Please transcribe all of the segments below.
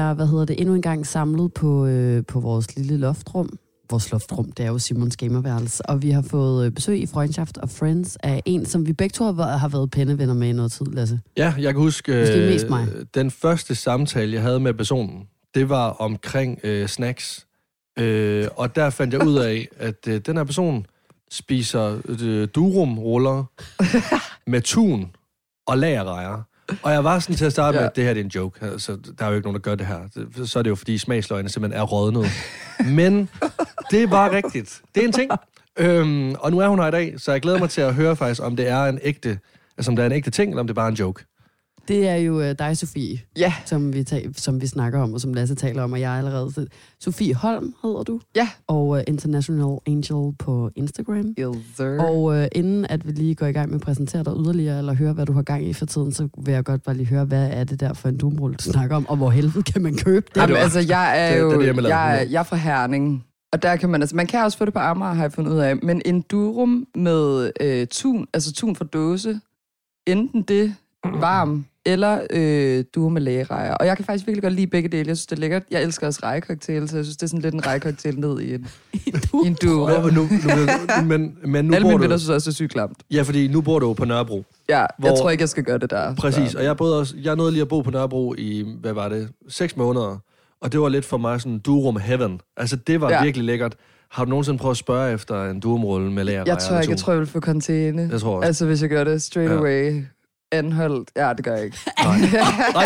er, hvad hedder det, endnu en gang samlet på, øh, på vores lille loftrum. Vores loftrum, det er jo Simons gamerværelse. Og vi har fået øh, besøg i Freundschaft og Friends af en, som vi begge to har været, har været pennevenner med i noget tid, Lasse. Ja, jeg kan huske, Måske mest mig. øh, den første samtale, jeg havde med personen, det var omkring øh, snacks. Øh, og der fandt jeg ud af, at øh, den her person spiser øh, durum-ruller med tun og lagerrejer. Og jeg var sådan til at starte med, at det her det er en joke. Altså, der er jo ikke nogen, der gør det her. Så er det jo, fordi smagsløgene simpelthen er rådnet. Men det var rigtigt. Det er en ting. Øhm, og nu er hun her i dag, så jeg glæder mig til at høre faktisk, om det er en ægte, altså om det er en ægte ting, eller om det er bare en joke. Det er jo øh, dig, Sofie, Ja, som vi, ta- som vi snakker om, og som Lasse taler om, og jeg er allerede... Så Sofie Holm hedder du, ja. og uh, International Angel på Instagram. Yes, sir. Og øh, inden at vi lige går i gang med at præsentere dig yderligere, eller høre, hvad du har gang i for tiden, så vil jeg godt bare lige høre, hvad er det der for en dumrulle, du snakker om, og hvor helvede kan man købe det? Jamen, altså, jeg er det- jo det er det, jeg jeg, er- jeg er fra Herning. Og der kan man, altså, man kan også få det på Amager, har jeg fundet ud af. Men en durum med øh, tun, altså tun fra dåse, enten det varm, eller øh, durum med lægerejer. Og jeg kan faktisk virkelig godt lide begge dele. Jeg synes, det er lækkert. Jeg elsker også rejecocktail, så jeg synes, det er sådan lidt en rejecocktail ned i en, i en durum. Og nu, nu, nu, men, men nu Alle bor mine du... venner synes også, det er sygt klamt. Ja, fordi nu bor du jo på Nørrebro. Ja, Hvor- jeg tror ikke, jeg skal gøre det der. Præcis, Så. og jeg, boede også, jeg nåede lige at bo på Nørrebro i, hvad var det, seks måneder. Og det var lidt for mig sådan durum heaven. Altså, det var ja. Ja. virkelig lækkert. Har du nogensinde prøvet at spørge efter en durumrulle med lager? Jeg tror ikke, jeg tror, jeg vil få container. Jeg tror også. Altså, hvis jeg gør det straight Ja. away. Anholdt. Ja, det gør jeg ikke. Nej, nej,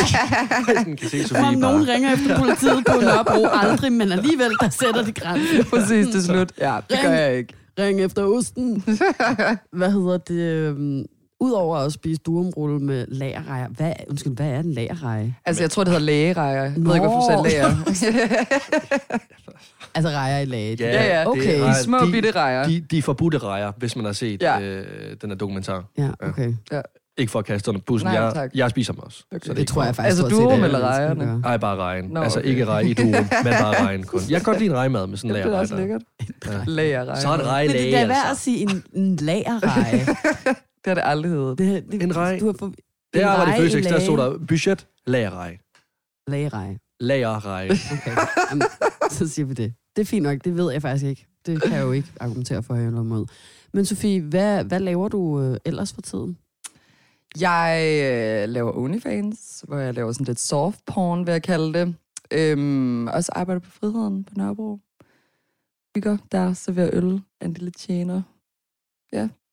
sådan kan se Sofie Om nogen ringer efter politiet på Nørrebro, aldrig, men alligevel, der sætter de grænsen. Præcis, det er slut. Ja, det gør jeg ikke. Ring efter osten. Hvad hedder det? øhm, Udover at spise durumrulle med lagerrejer, hvad, undskyld, hvad er en lagerreje? Altså, jeg tror, det hedder lægerejer. Jeg ved ikke, hvorfor du sagde Nå. læger. Altså rejer i lage. Ja, ja, ja. det Okay. er- De små de, bitte rejer. de, de forbudte rejer, hvis man har set Ja. øh, den her dokumentar. Ja, okay. Ikke for at kaste under bussen. Nej, jeg, tak. jeg spiser dem også. Okay. Så Det tror jeg faktisk Altså, durum eller rejerne? gør. Ej, bare rejen. Nå, altså okay. ikke rej i durum, men bare rejen kun. Jeg kan godt lide en rejmad med sådan en Jamen, det er også lagerrej. lækkert. Lægerrejer. Så er det rej Men det er da værd at altså. sige en, en lagerreje. Det har det aldrig heddet. Det, det, En rej. Du har for, Det er arbejde i Føtex, der stod der budget, lagerrej. Lagerreje. Lagerrej. Okay. Jamen, så siger vi det. Det er fint nok, det ved jeg faktisk ikke. Det kan jeg jo ikke argumentere for eller mod. Men Sofie, hvad, hvad laver du øh, ellers for tiden? Jeg øh, laver OnlyFans, hvor jeg laver sådan lidt soft porn, vil jeg kalde det. Øhm, også arbejder på Friheden på Nørrebro. Bygger der, serverer øl, en lille tjener.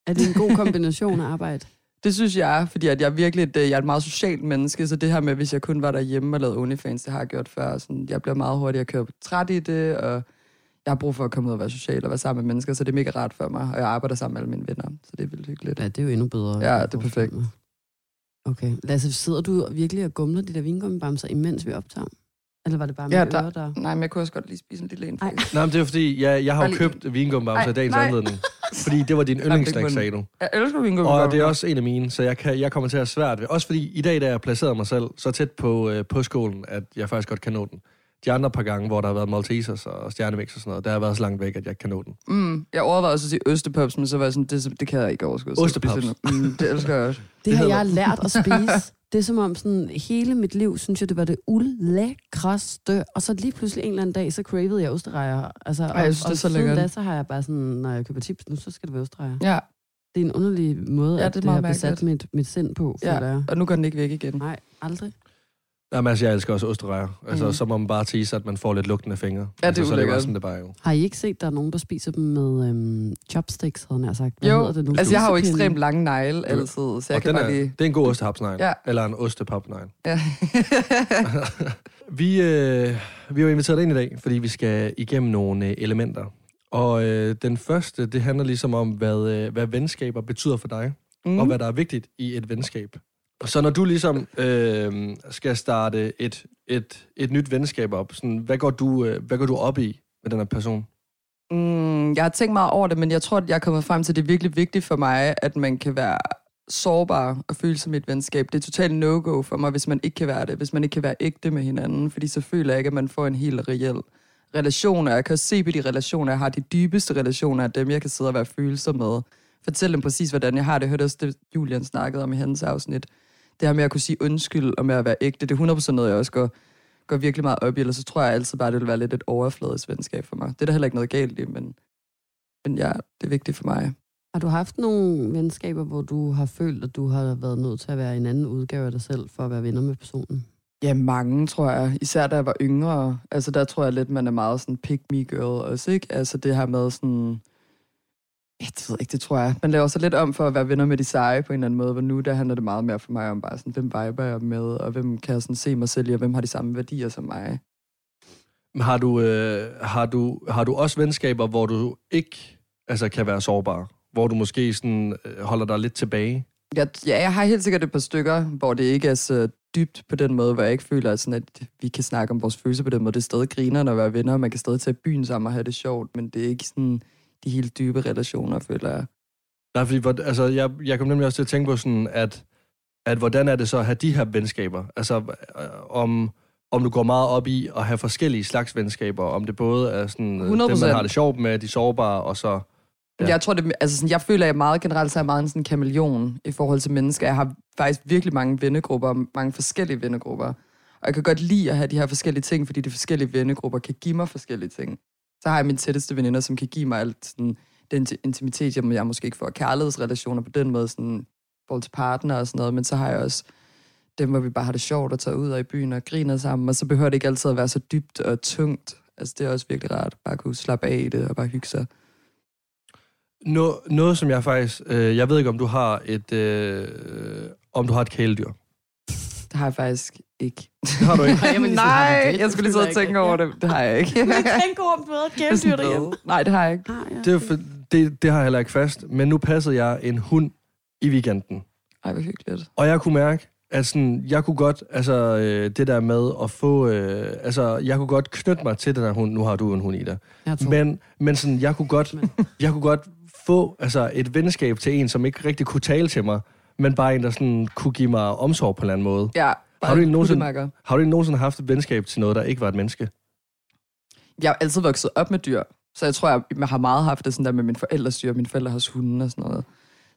Er det en god kombination af arbejde? Det synes jeg er, fordi at jeg er virkelig et, jeg er et meget socialt menneske, så det her med, hvis jeg kun var derhjemme og lavede OnlyFans, det har jeg gjort før. Sådan, jeg bliver meget hurtigere kørt træt i det, og jeg har brug for at komme ud og være social og være sammen med mennesker, så det er mega rart for mig, og jeg arbejder sammen med alle mine venner, så det er vildt hyggeligt. Ja, det er jo endnu bedre. Ja, det er perfekt. Okay. Lasse, sidder du virkelig og gumler de der vingummibamser, imens vi optager? Eller var det bare med Ja, der- ører, der... Nej, men jeg kunne også godt lige spise en lille en. Ej. faktisk. Nej, men det er fordi, jeg, jeg har jo købt vingummibamser i dagens nej. anledning. Fordi det var din yndlingssnack, sagde du. Jeg elsker vingummi. Og det er også en af mine, så jeg, kan, jeg kommer til at have svært ved. Også fordi i dag, da jeg placerede mig selv så tæt på, øh, på skålen, at jeg faktisk godt kan nå den. De andre par gange, hvor der har været Maltesers og stjernemix og sådan noget, der har været så langt væk, at jeg ikke kan nå den. Mm, jeg overvejede også at sige østepops, men så var jeg sådan, det, det kan jeg ikke overskue. Nu. Mm, det elsker jeg også. Det har jeg lært at spise. Det er som om sådan, hele mit liv, synes jeg, det var det ulækreste. Og så lige pludselig en eller anden dag, så cravede jeg osterejer. Altså, Ej, jeg synes, og, det er så og siden da, så har jeg bare sådan, når jeg køber tips nu, så skal det være osterejer. Ja, Det er en underlig måde, Ja, at det er det, har besat mit, mit sind på, Ja. og nu går den ikke væk igen. Nej, aldrig. Jamen altså, jeg elsker også osterejer. Altså, Mm. så må man bare tease, at man får lidt lugtende fingre. Ja, det er altså, så er det bare sådan, det bare jo. Har I ikke set, der er nogen, der spiser dem med øhm, chopsticks, havde jeg sagt? Hvad Jo, det nu? altså jeg har jo ekstremt lange negle altid, så jeg og kan bare er, lige... det er en god ostehapsnegl. Ja. Eller en ostepapnegl. Ja. Vi, øh, vi har jo inviteret dig ind i dag, fordi vi skal igennem nogle øh, elementer. Og øh, den første, det handler ligesom om, hvad, øh, hvad venskaber betyder for dig, mm. og hvad der er vigtigt i et venskab. Så når du ligesom øh, skal starte et, et, et nyt venskab op, sådan, hvad, går du, øh, hvad går du op i med den her person? Mm, jeg har tænkt meget over det, men jeg tror, at jeg kommer frem til, at det er virkelig vigtigt for mig, at man kan være sårbar og føle som et venskab. Det er totalt no-go for mig, hvis man ikke kan være det. Hvis man ikke kan være ægte med hinanden, fordi så føler jeg ikke, at man får en helt reel relation. Og jeg kan også se på de relationer, jeg har de dybeste relationer af dem, jeg kan sidde og være følsom med. Fortæl dem præcis, hvordan jeg har det. Jeg hørte også det, Julian snakkede om i hendes afsnit. Det her med at kunne sige undskyld og med at være ægte, det er 100% noget, jeg også går, går virkelig meget op i, eller så tror jeg altid bare, det vil være lidt et overfladisk venskab for mig. Det er der heller ikke noget galt i, men, men ja, det er vigtigt for mig. Har du haft nogle venskaber, hvor du har følt, at du har været nødt til at være en anden udgave af dig selv, for at være venner med personen? Ja, mange, tror jeg. Især da jeg var yngre. Altså, der tror jeg lidt, man er meget sådan pick me girl også, ikke? Altså, det her med sådan... Ja, det ved jeg ikke, det tror jeg. Man laver sig lidt om for at være venner med de seje på en eller anden måde, hvor nu der handler det meget mere for mig om bare sådan, hvem viber jeg med, og hvem kan jeg sådan se mig selv i, og hvem har de samme værdier som mig. Har du, øh, har, du, har du også venskaber, hvor du ikke altså, kan være sårbar? Hvor du måske sådan, øh, holder dig lidt tilbage? Jeg, ja, jeg har helt sikkert et par stykker, hvor det ikke er så dybt på den måde, hvor jeg ikke føler, at, sådan, at vi kan snakke om vores følelser på den måde. Det er stadig griner at være venner, og man kan stadig tage byen sammen og have det sjovt, men det er ikke sådan de helt dybe relationer, føler jeg. Nej, fordi altså, jeg, jeg kom nemlig også til at tænke på sådan, at, at hvordan er det så at have de her venskaber? Altså, øh, om, om du går meget op i at have forskellige slags venskaber, om det både er sådan, 100%. dem, man har det sjovt med, de sårbare, og så... Ja. Jeg tror, det, altså sådan, jeg føler, at jeg meget generelt så er meget en sådan kameleon i forhold til mennesker. Jeg har faktisk virkelig mange vennegrupper, mange forskellige vennegrupper. Og jeg kan godt lide at have de her forskellige ting, fordi de forskellige vennegrupper kan give mig forskellige ting. Så har jeg mine tætteste veninder, som kan give mig alt sådan, den intimitet, jeg, jeg måske ikke får kærlighedsrelationer på den måde, sådan, forhold til partner og sådan noget. Men så har jeg også dem, hvor vi bare har det sjovt at tage ud og i byen og griner sammen. Og så behøver det ikke altid at være så dybt og tungt. Altså, det er også virkelig rart. Bare kunne slappe af i det og bare hygge sig. Nå, noget, som jeg faktisk... Øh, jeg ved ikke, om du har et... Øh, om du har et kæledyr. Det har jeg faktisk ikke. Det har du ikke? Nej, jeg skulle lige sidde og tænke over det. Det har jeg ikke. Jeg tænker om, du havde et kæledyr derhjemme. Nej, det har jeg ikke. Ah, ja. Det, er for, det, det har jeg heller ikke fast. Men nu passede jeg en hund i weekenden. Ej, hvor hyggeligt. Og jeg kunne mærke, at sådan, jeg kunne godt, altså øh, det der med at få, øh, altså jeg kunne godt knytte mig til den her hund. Nu har du en hund i dig. Men, men sådan, jeg kunne godt, jeg kunne godt få altså, et venskab til en, som ikke rigtig kunne tale til mig, men bare en, der sådan, kunne give mig omsorg på en eller anden måde. Ja, Har du, nogensinde, har du nogensinde haft et venskab til noget, der ikke var et menneske? Jeg har altid vokset op med dyr, så jeg tror, jeg, jeg har meget haft det sådan der med mine forældres dyr, mine forældre har hunde og sådan noget.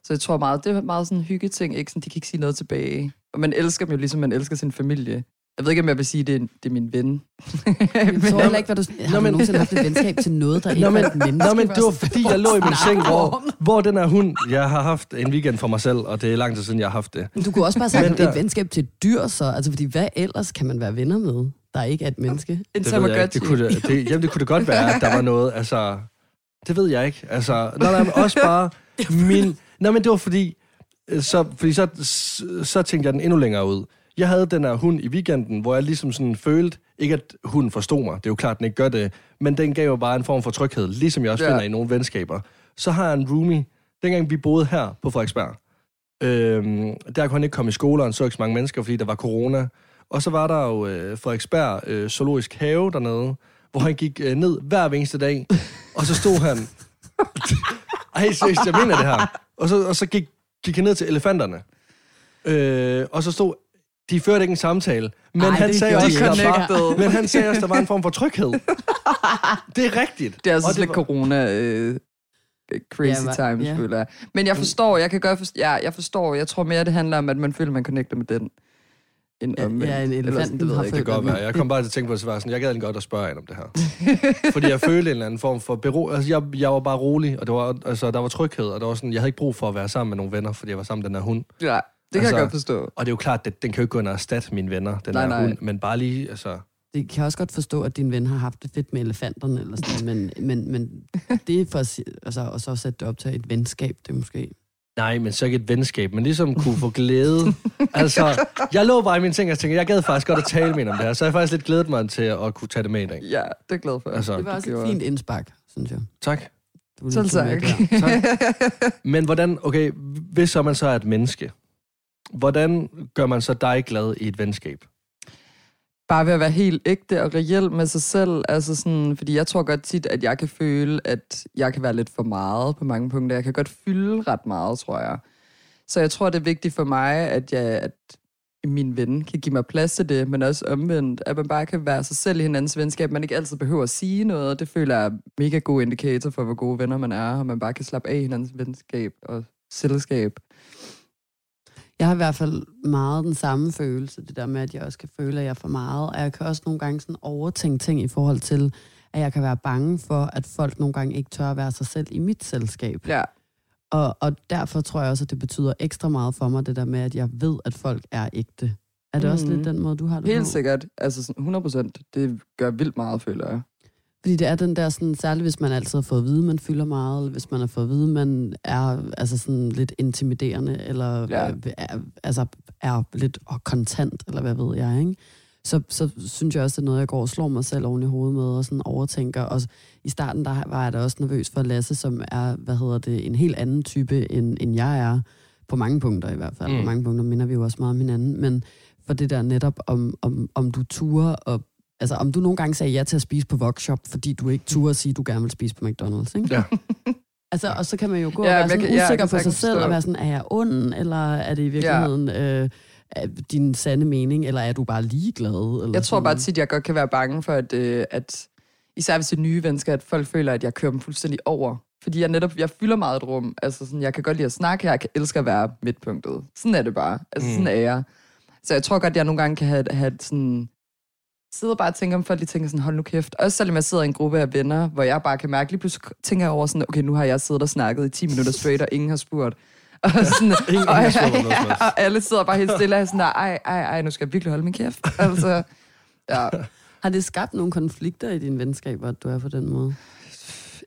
Så jeg tror meget, det er meget sådan en hyggeting, ikke? Sådan, de kan ikke sige noget tilbage. Og man elsker dem jo ligesom man elsker sin familie. Jeg ved ikke, om jeg vil sige, at det er, det er min ven. Jeg forstår heller ikke, hvad du... Har du men- nogensinde haft et venskab til noget, der ikke Nå, men, var et menneske? nå, men det var fordi, jeg lå i min seng, hvor, Nå. hvor den her hund, jeg har haft en weekend for mig selv, og det er lang tid siden, jeg har haft det. Men Du kunne også bare sige der- et venskab til et dyr, så. Altså, fordi hvad ellers kan man være venner med, der ikke er et menneske? En Det, ved jeg ikke. det, kunne, det, det, jamen, det kunne det godt være, at der var noget, altså... Det ved jeg ikke. Altså, nej, nej, men også bare min... Nej, men det var fordi... øh, Så, fordi så, så, så tænkte jeg den endnu længere ud. Jeg havde den her hund i weekenden, hvor jeg ligesom sådan følte, ikke at hunden forstod mig, det er jo klart, den ikke gør det, men den gav jo bare en form for tryghed, ligesom jeg også Ja. finder i nogle venskaber. Så har jeg en roomie, dengang vi boede her på Frederiksberg, øhm, der kunne han ikke komme i skole, og han så ikke så mange mennesker, fordi der var corona. Og så var der jo øh, Frederiksberg øh, Zoologisk Have dernede, hvor han gik øh, ned hver eneste dag, og så stod han... Ej, seriøst, jeg mener det her. Og så, og så gik, gik han ned til elefanterne. Øh, og så stod... De førte ikke en samtale, men Ej, han det sagde også, de der var, men han sagde også, at der var en form for tryghed. Det er rigtigt. Det er altså Og lidt var- corona øh, crazy Ja, times, ja. føler jeg. Men jeg forstår, jeg kan godt forstå, ja, jeg forstår, jeg tror mere, det handler om, at man føler, man connecter med den, end Ja, omvendt. ja, en Eller elefant sådan, det ved jeg ikke. Det kan godt være. Jeg kom bare til at tænke på, at det sådan, jeg gad egentlig godt at spørge en om det her. Fordi jeg følte en eller anden form for bero... Altså, jeg, jeg var bare rolig, og det var, altså, der var tryghed, og det var sådan, jeg havde ikke brug for at være sammen med nogle venner, fordi jeg var sammen med den her hund. Ja, det kan Altså, jeg godt forstå. Og det er jo klart, at den kan jo ikke gå ind og erstatte mine venner, den Nej, her nej. hund. Men bare lige, altså... Det kan jeg også godt forstå, at din ven har haft det fedt med elefanterne, eller sådan, men, men, men det er for at, altså, og så sætte det op til et venskab, det måske... Nej, men så ikke et venskab, men ligesom kunne få glæde. altså, jeg lå bare i mine ting, og tænkte, jeg gad faktisk godt at tale med en om det her, så jeg faktisk lidt glædet mig til at kunne tage det med i dag. Ja, det er jeg glad for. Altså, Det var også et gjorde fint indspark, synes jeg. Tak. Du Selv tak. der. Men hvordan, okay, hvis så man så er et menneske, hvordan gør man så dig glad i et venskab? Bare ved at være helt ægte og reelt med sig selv. Altså sådan, fordi jeg tror godt tit, at jeg kan føle, at jeg kan være lidt for meget på mange punkter. Jeg kan godt fylde ret meget, tror jeg. Så jeg tror, det er vigtigt for mig, at, jeg, at min ven kan give mig plads til det, men også omvendt, at man bare kan være sig selv i hinandens venskab. Man ikke altid behøver at sige noget. Det føler jeg er mega god indikator for, hvor gode venner man er, og man bare kan slappe af i hinandens venskab og selskab. Jeg har i hvert fald meget den samme følelse, det der med, at jeg også kan føle, at jeg er for meget. Og jeg kan også nogle gange sådan overtænke ting i forhold til, at jeg kan være bange for, at folk nogle gange ikke tør at være sig selv i mit selskab. Ja. Og, og derfor tror jeg også, at det betyder ekstra meget for mig, det der med, at jeg ved, at folk er ægte. Er det mm. også Mhm. lidt den måde, du har det Helt på? sikkert. Altså sådan 100 procent. Det gør vildt meget, føler jeg. Fordi det er den der, sådan, særligt hvis man altid har fået at vide, man fylder meget, eller hvis man har fået at vide, man er altså sådan lidt intimiderende, eller Ja. er, altså er lidt kontant, eller hvad ved jeg, ikke? Så, så synes jeg også, det er noget, jeg går og slår mig selv oven i hovedet med, og sådan overtænker. Og i starten, der var jeg da også nervøs for Lasse, som er, hvad hedder det, en helt anden type, end, end jeg er. På mange punkter i hvert fald. Mm. På mange punkter minder vi jo også meget om hinanden. Men for det der netop, om, om, om du turer og Altså, om du nogle gange sagde ja til at spise på Vokshop, fordi du ikke turde at sige, at du gerne vil spise på McDonald's, ikke? Ja. Altså, og så kan man jo gå Ja, ja, og være sådan kan- ja, usikker kan på sig selv, forstå. og være sådan, er jeg ond, eller er det i virkeligheden øh, er din sande mening, eller er du bare ligeglad? Eller Jeg tror bare tit, jeg godt kan være bange for, at, øh, at især hvis det er nye mennesker, at folk føler, at jeg kører dem fuldstændig over. Fordi jeg netop, jeg fylder meget et rum. Altså sådan, jeg kan godt lide at snakke, jeg kan elske at være midtpunktet. Sådan er det bare. Altså Mm. sådan er jeg. Så jeg tror godt, at jeg nogle gange kan have, have sådan sidder bare og tænker om folk, de tænker sådan, hold nu kæft. Også selvom jeg sidder i en gruppe af venner, hvor jeg bare kan mærke, lige pludselig tænker jeg over sådan, okay, nu har jeg siddet og snakket i 10 minutter straight, og ingen har spurgt. Og, sådan, Ingen og, har spurgt noget ja, og alle sidder bare helt stille og sådan, der, ej, ej, ej, nu skal jeg virkelig holde min kæft. Altså, ja. Har det skabt nogle konflikter i dine venskaber, at du er på den måde?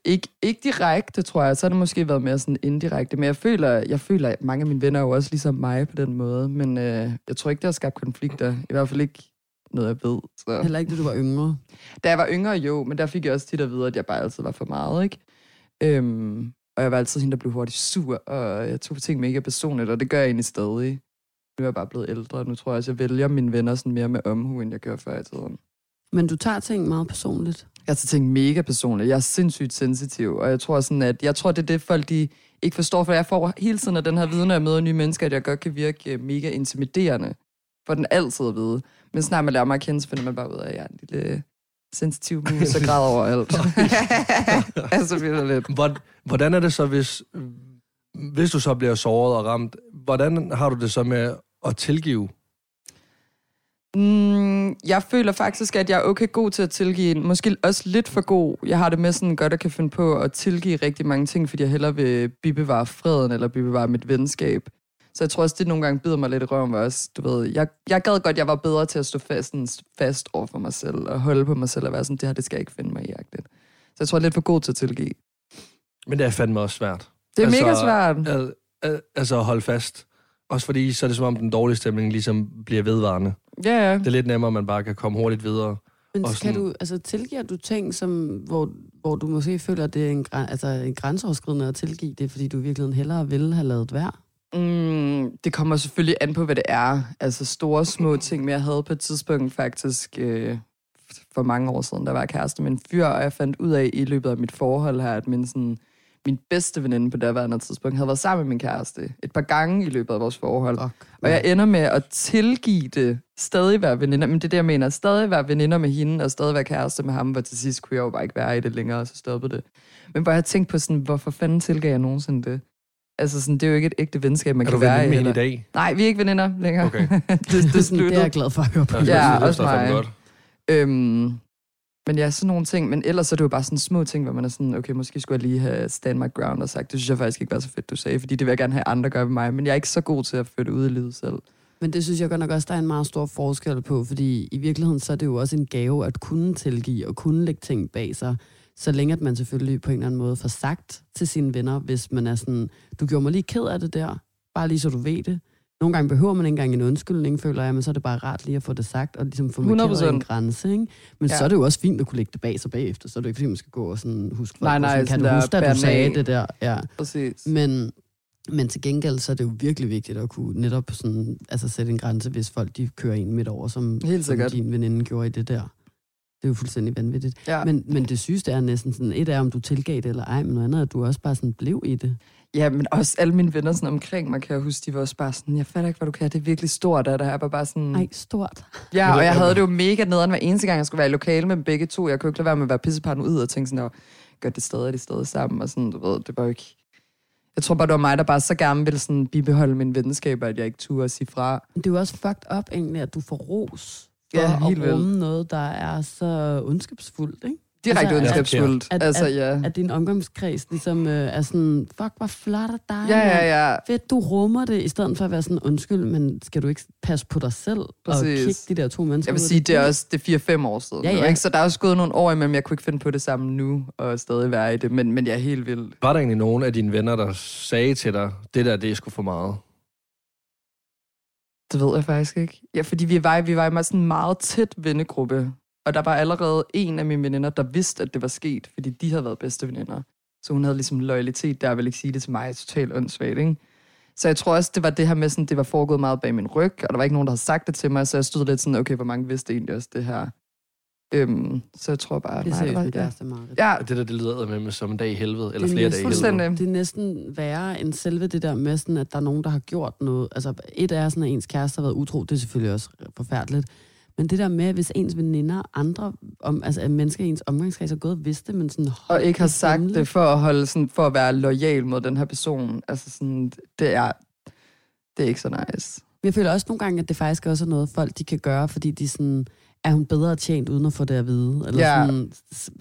Ikke, ikke direkte, tror jeg. Så har det måske været mere sådan indirekte. Men jeg føler, jeg føler, at mange af mine venner er jo også ligesom mig på den måde. Men øh, jeg tror ikke, det har skabt konflikter. I hvert fald ikke noget, jeg ved. Så. Heller ikke, da du var yngre. Da jeg var yngre, jo, men der fik jeg også tit at vide, at jeg bare altid var for meget, ikke? Øhm, og jeg var altid hende, der blev hurtigt sur, og jeg tog ting mega personligt, og det gør jeg egentlig stadig. Nu er jeg bare blevet ældre, og nu tror jeg også, jeg vælger mine venner sådan mere med omhu, end jeg gør før i tiden. Men du tager ting meget personligt. Jeg tager ting mega personligt. Jeg er sindssygt sensitiv, og jeg tror sådan, at jeg tror, det er det, folk de ikke forstår, for jeg får hele tiden af den her viden, når jeg møder nye mennesker, at jeg godt kan virke mega intimiderende, for den altid at vide. Men snart man lærer mig at kende, så finder man bare ud af, at jeg er en lille sensitiv mus, og græder over alt. altså, bliver det lidt. Hvor- Hvordan er det så, hvis, hvis du så bliver såret og ramt, hvordan har du det så med at tilgive? Mm, jeg føler faktisk, at jeg er okay god til at tilgive. Måske også lidt for god. Jeg har det med sådan godt at kan finde på at tilgive rigtig mange ting, fordi jeg hellere vil bibevare freden eller bibevare mit venskab. Så jeg tror også, det nogle gange bider mig lidt i røven. Også, du ved, jeg, jeg gad godt, jeg var bedre til at stå fast, sådan, fast over for mig selv, og holde på mig selv, og være sådan, det her, det skal jeg ikke finde mig i. agtigt. Så jeg tror, jeg er lidt for god til at tilgive. Men det er fandme også svært. Det er Altså, mega svært. Al, al, altså at holde fast. Også fordi, så er det som om den dårlige stemning ligesom bliver vedvarende. Ja, ja. Det er lidt nemmere, at man bare kan komme hurtigt videre. Men Og kan sådan- du, altså tilgiver du ting, som, hvor, hvor du måske føler, at det er en, altså, en grænseoverskridende at tilgive det, fordi du i virkeligheden hellere ville have lavet være? Mm, det kommer selvfølgelig an på, hvad det er. Altså store, små ting, men jeg havde på et tidspunkt faktisk øh, for mange år siden, der var jeg kæreste med en fyr, og jeg fandt ud af i løbet af mit forhold her, at min, sådan, min bedste veninde på daværende tidspunkt havde været sammen med min kæreste et par gange i løbet af vores forhold. Fuck. Og jeg ender med at tilgive det, stadig være veninder, men det er det, jeg mener, stadig være veninder med hende, og stadig være kæreste med ham, hvor til sidst kunne jeg jo bare ikke være i det længere, og så stoppede det. Men hvor jeg tænkte på sådan, hvorfor fanden tilgav jeg nogensinde det? Altså sådan, det er jo ikke et ægte venskab, man Er kan du være i. hende i dag? Nej, vi er ikke veninder længere. Okay. det, det er Det er jeg glad for at høre på. Ja, det også er mig. Godt. Øhm, men ja, sådan nogle ting. Men ellers er det jo bare sådan små ting, hvor man er sådan, okay, måske skulle jeg lige have stand my ground og sagt, det synes jeg faktisk ikke var så fedt, du sagde, fordi det vil jeg gerne have andre gøre ved mig, men jeg er ikke så god til at føre det ud i livet selv. Men det synes jeg godt nok også, der er en meget stor forskel på, fordi i virkeligheden så er det jo også en gave at kunne tilgive og kunne lægge ting bag sig, så længe at man selvfølgelig på en eller anden måde får sagt til sine venner, hvis man er sådan, du gjorde mig lige ked af det der, bare lige så du ved det. Nogle gange behøver man ikke engang en undskyldning, føler jeg, men så er det bare rart lige at få det sagt, og ligesom få markeret 100%. en grænse, ikke? Men ja. Så er det jo også fint at kunne lægge det bag sig bagefter, så er det jo ikke, fordi man skal gå og sådan huske, Nej, nej, sådan, kan du huske, at du sagde det der? Ja. Præcis. Men, men til gengæld, så er det jo virkelig vigtigt at kunne netop sådan, altså sætte en grænse, hvis folk de kører en midt over, som, Helt som din veninde gjorde i det der. Det er jo fuldstændig vanvittigt. Ja. Men, men det sygeste er næsten sådan, et er, om du tilgav det eller ej, men noget andet er, at du også bare sådan blev i det. Ja, men også alle mine venner sådan omkring mig, kan jeg huske, de var også bare sådan, jeg fatter ikke, hvad du kan, det er virkelig stort, og der er bare, bare sådan... Ej, stort. Ja, og jeg havde det jo mega nederen hver eneste gang, jeg skulle være i lokale med begge to. Jeg kunne ikke lade være med at være pisseparten ud og tænke sådan, "Nå, gør det stadig, er de stadig sammen, og sådan, du ved, det var jo ikke... Jeg tror bare, det var mig, der bare så gerne ville sådan bibeholde mine venskaber, at jeg ikke turde at sige fra. Men det er jo også fucked up egentlig, at du får ros for Ja, helt at rumme noget, der er så ondskabsfuldt, ikke? Direkte Altså, altså, at- ondskabsfuldt. at- Altså, at- ja. At din omgangskreds ligesom øh, er sådan, fuck, hvor flot af dig, Ja, ja, ja. Fedt, du rummer det, i stedet for at være sådan, undskyld, men skal du ikke passe på dig selv Præcis. og kigge de der to mennesker Jeg vil sige, det er også det er 4-5 år siden. Ja, nu, ja. Ikke? Så der er også gået nogle år imellem. Jeg kunne ikke finde på det samme nu, og stadig være i det. Men, men jeg er helt vild. Var der egentlig nogen af dine venner, der sagde til dig, det der, det er sgu for meget? Det ved jeg faktisk ikke. Ja, fordi vi var, vi var i sådan en meget tæt vennegruppe. Og der var allerede en af mine veninder, der vidste, at det var sket, fordi de havde været bedste veninder. Så hun havde ligesom loyalitet der, vil ikke sige det til mig. Totalt åndssvagt, ikke? Så jeg tror også, det var det her med, sådan, det var foregået meget bag min ryg, og der var ikke nogen, der havde sagt det til mig, så jeg stod lidt sådan, okay, hvor mange vidste egentlig også det her? Øhm, så jeg tror bare, Det er nej, seriøst var, mit ja. værste mareridt. ja, Det der, det lyder med, med som en dag i helvede, eller Det er flere næsten- dage i helvede. Det er næsten værre end selve det der med, sådan, at der er nogen, der har gjort noget. Altså, et er sådan, at ens kæreste har været utro. Det er selvfølgelig også forfærdeligt. Men det der med, hvis ens veninder, andre, om, altså at mennesker i ens omgangskreds har gået og vidst det, men sådan og ikke har det sagt det for at holde sådan, for at være lojal mod den her person. Altså sådan, det er, det er ikke så nice. Men jeg føler også nogle gange, at det faktisk også er noget, folk de kan gøre, fordi de sådan, er hun bedre tjent uden at få det at vide? Eller Ja. sådan,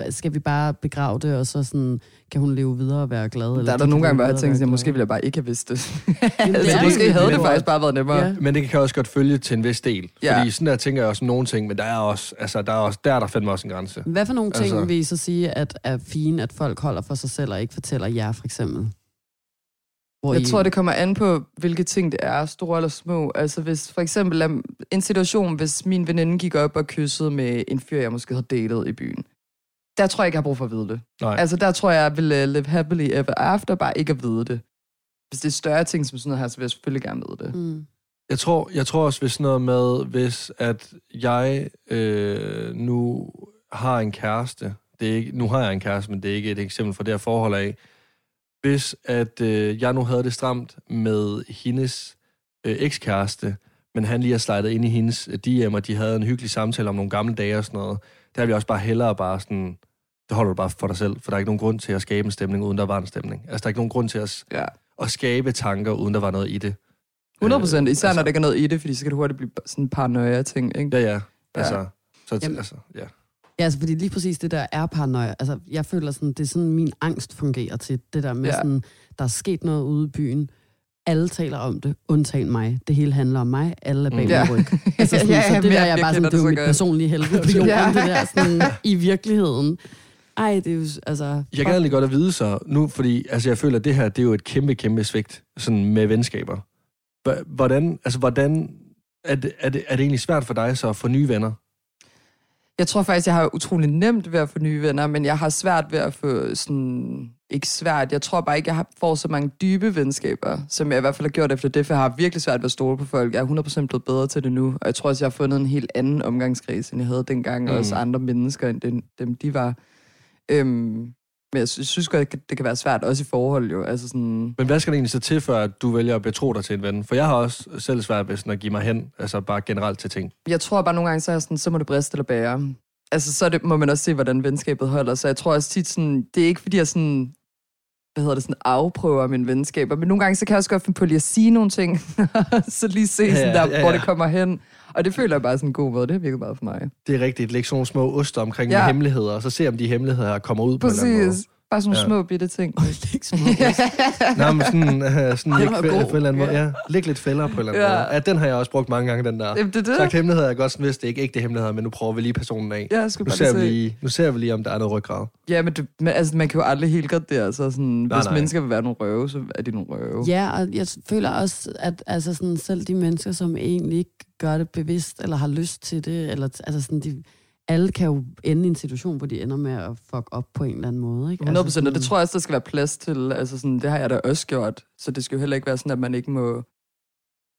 skal vi bare begrave det, og så sådan, kan hun leve videre og være glad? Eller der er de der nogle gange, hvor jeg være at måske ville jeg bare ikke have vidst det. det altså, måske havde det faktisk bare været nemmere. Ja. Men det kan også godt følge til en vis del. Ja. Fordi sådan der tænker jeg også nogle ting, men der er også, altså der er også, der er der fandme også en grænse. Hvad for nogle ting Altså- altså... vil I så sige, at er fine, at folk holder for sig selv og ikke fortæller jer, for eksempel? Hvor Jeg I... tror, det kommer an på, hvilke ting det er, store eller små. Altså hvis for eksempel en situation, hvis min veninde gik op og kyssede med en fyr, jeg måske havde datet i byen. Der tror jeg ikke, jeg har brug for at vide det. Nej. Altså der tror jeg, jeg vil uh, live happily ever after, bare ikke at vide det. Hvis det er større ting som sådan noget her, så vil jeg selvfølgelig gerne vide det. Mm. Jeg tror, jeg tror også, hvis sådan noget med, hvis at jeg øh, nu har en kæreste, det er ikke, nu har jeg en kæreste, men det er ikke et eksempel for det her forhold af, hvis at øh, jeg nu havde det stramt med hendes øh, ekskæreste, men han lige har slidet ind i hendes øh, DM, og de havde en hyggelig samtale om nogle gamle dage og sådan noget, der vil jeg også bare hellere bare sådan, det holder du bare for dig selv, for der er ikke nogen grund til at skabe en stemning, uden der var en stemning. Altså, der er ikke nogen grund til at, Ja. at skabe tanker, uden der var noget i det. 100 procent, Øh, især når altså- der ikke er noget i det, fordi så kan det hurtigt blive sådan en paranoia ting, ikke? Ja, ja. Altså, så, Jamen- altså, ja. Ja, altså, fordi lige præcis det der er paranoia. Altså, jeg føler sådan, det er sådan, min angst fungerer til det der med Ja. ja. sådan, der er sket noget ude i byen. Alle taler om det, undtagen mig. Det hele handler om mig. Alle er bag Mm. min Ja. ryg. Altså sådan, Ja, så det der, jeg jeg bare sådan, det det er mit godt. personlige helvede på jorden, Ja. det der sådan, i virkeligheden. Ej, det er jo, altså... Jeg kan egentlig godt at vide så nu, fordi altså, jeg føler, at det her, det er jo et kæmpe, kæmpe svigt sådan med venskaber. Hvordan, altså, hvordan er det, er, det, er det egentlig svært for dig så at få nye venner? Jeg tror faktisk, jeg har utrolig nemt ved at få nye venner, men jeg har svært ved at få sådan... Ikke svært. Jeg tror bare ikke, jeg får så mange dybe venskaber, som jeg i hvert fald har gjort efter det, for jeg har virkelig svært ved at stole på folk. Jeg er 100% blevet bedre til det nu, og jeg tror også, jeg har fundet en helt anden omgangskreds, end jeg havde dengang, mm. og også andre mennesker, end den, dem de var. Øhm, men jeg synes, godt, det kan være svært, også i forhold jo. Altså sådan, Men hvad skal det egentlig så til, for at du vælger at betro dig til en ven? For jeg har også selv svært ved sådan at give mig hen, altså bare generelt til ting. jeg tror bare nogle gange, så er jeg sådan, så må det briste eller bære. Altså, så det, må man også se, hvordan venskabet holder. Så jeg tror også tit sådan, det er ikke fordi, jeg sådan, hvad hedder det, sådan afprøver mine venskaber. Men nogle gange, så kan jeg også godt finde på lige at sige nogle ting, så lige se, sådan Ja, der, ja, hvor ja. det kommer hen. Og det føler jeg bare sådan en god måde. Det virker bare for mig. Det er rigtigt. Læg sådan nogle små oster omkring Ja. hemmeligheder, og så se, om de hemmeligheder kommer ud på en eller anden måde. Præcis. Bare sådan nogle Ja. små bitte ting. ikke små. Nej, men sådan, uh, sådan læg var fæ- god. på en eller anden måde. Ja, læg lidt fælder på en eller anden Ja. måde. Ja, den har jeg også brugt mange gange, den der. Jamen, det er Sagt det. hemmeligheder, jeg godt sådan vidste, det er ikke ægte hemmeligheder, men nu prøver vi lige personen af. Ja, jeg skulle Nu bare ser, vi lige se. lige, nu ser vi lige, om der er noget ryggrad. Ja, men, det, men altså, man kan jo aldrig helt godt det. Altså, sådan, Nej, hvis nej. mennesker vil være nogle røve, så er de nogle røve. Ja, og jeg føler også, at altså sådan, selv de mennesker, som egentlig ikke gør det bevidst, eller har lyst til det, eller altså sådan, de, alle kan jo ende i en situation, hvor de ender med at fuck op på en eller anden måde. Ikke? 100 Altså procent, og det sådan- tror jeg også, der skal være plads til. Altså sådan, det har jeg da også gjort. Så det skal jo heller ikke være sådan, at man ikke må,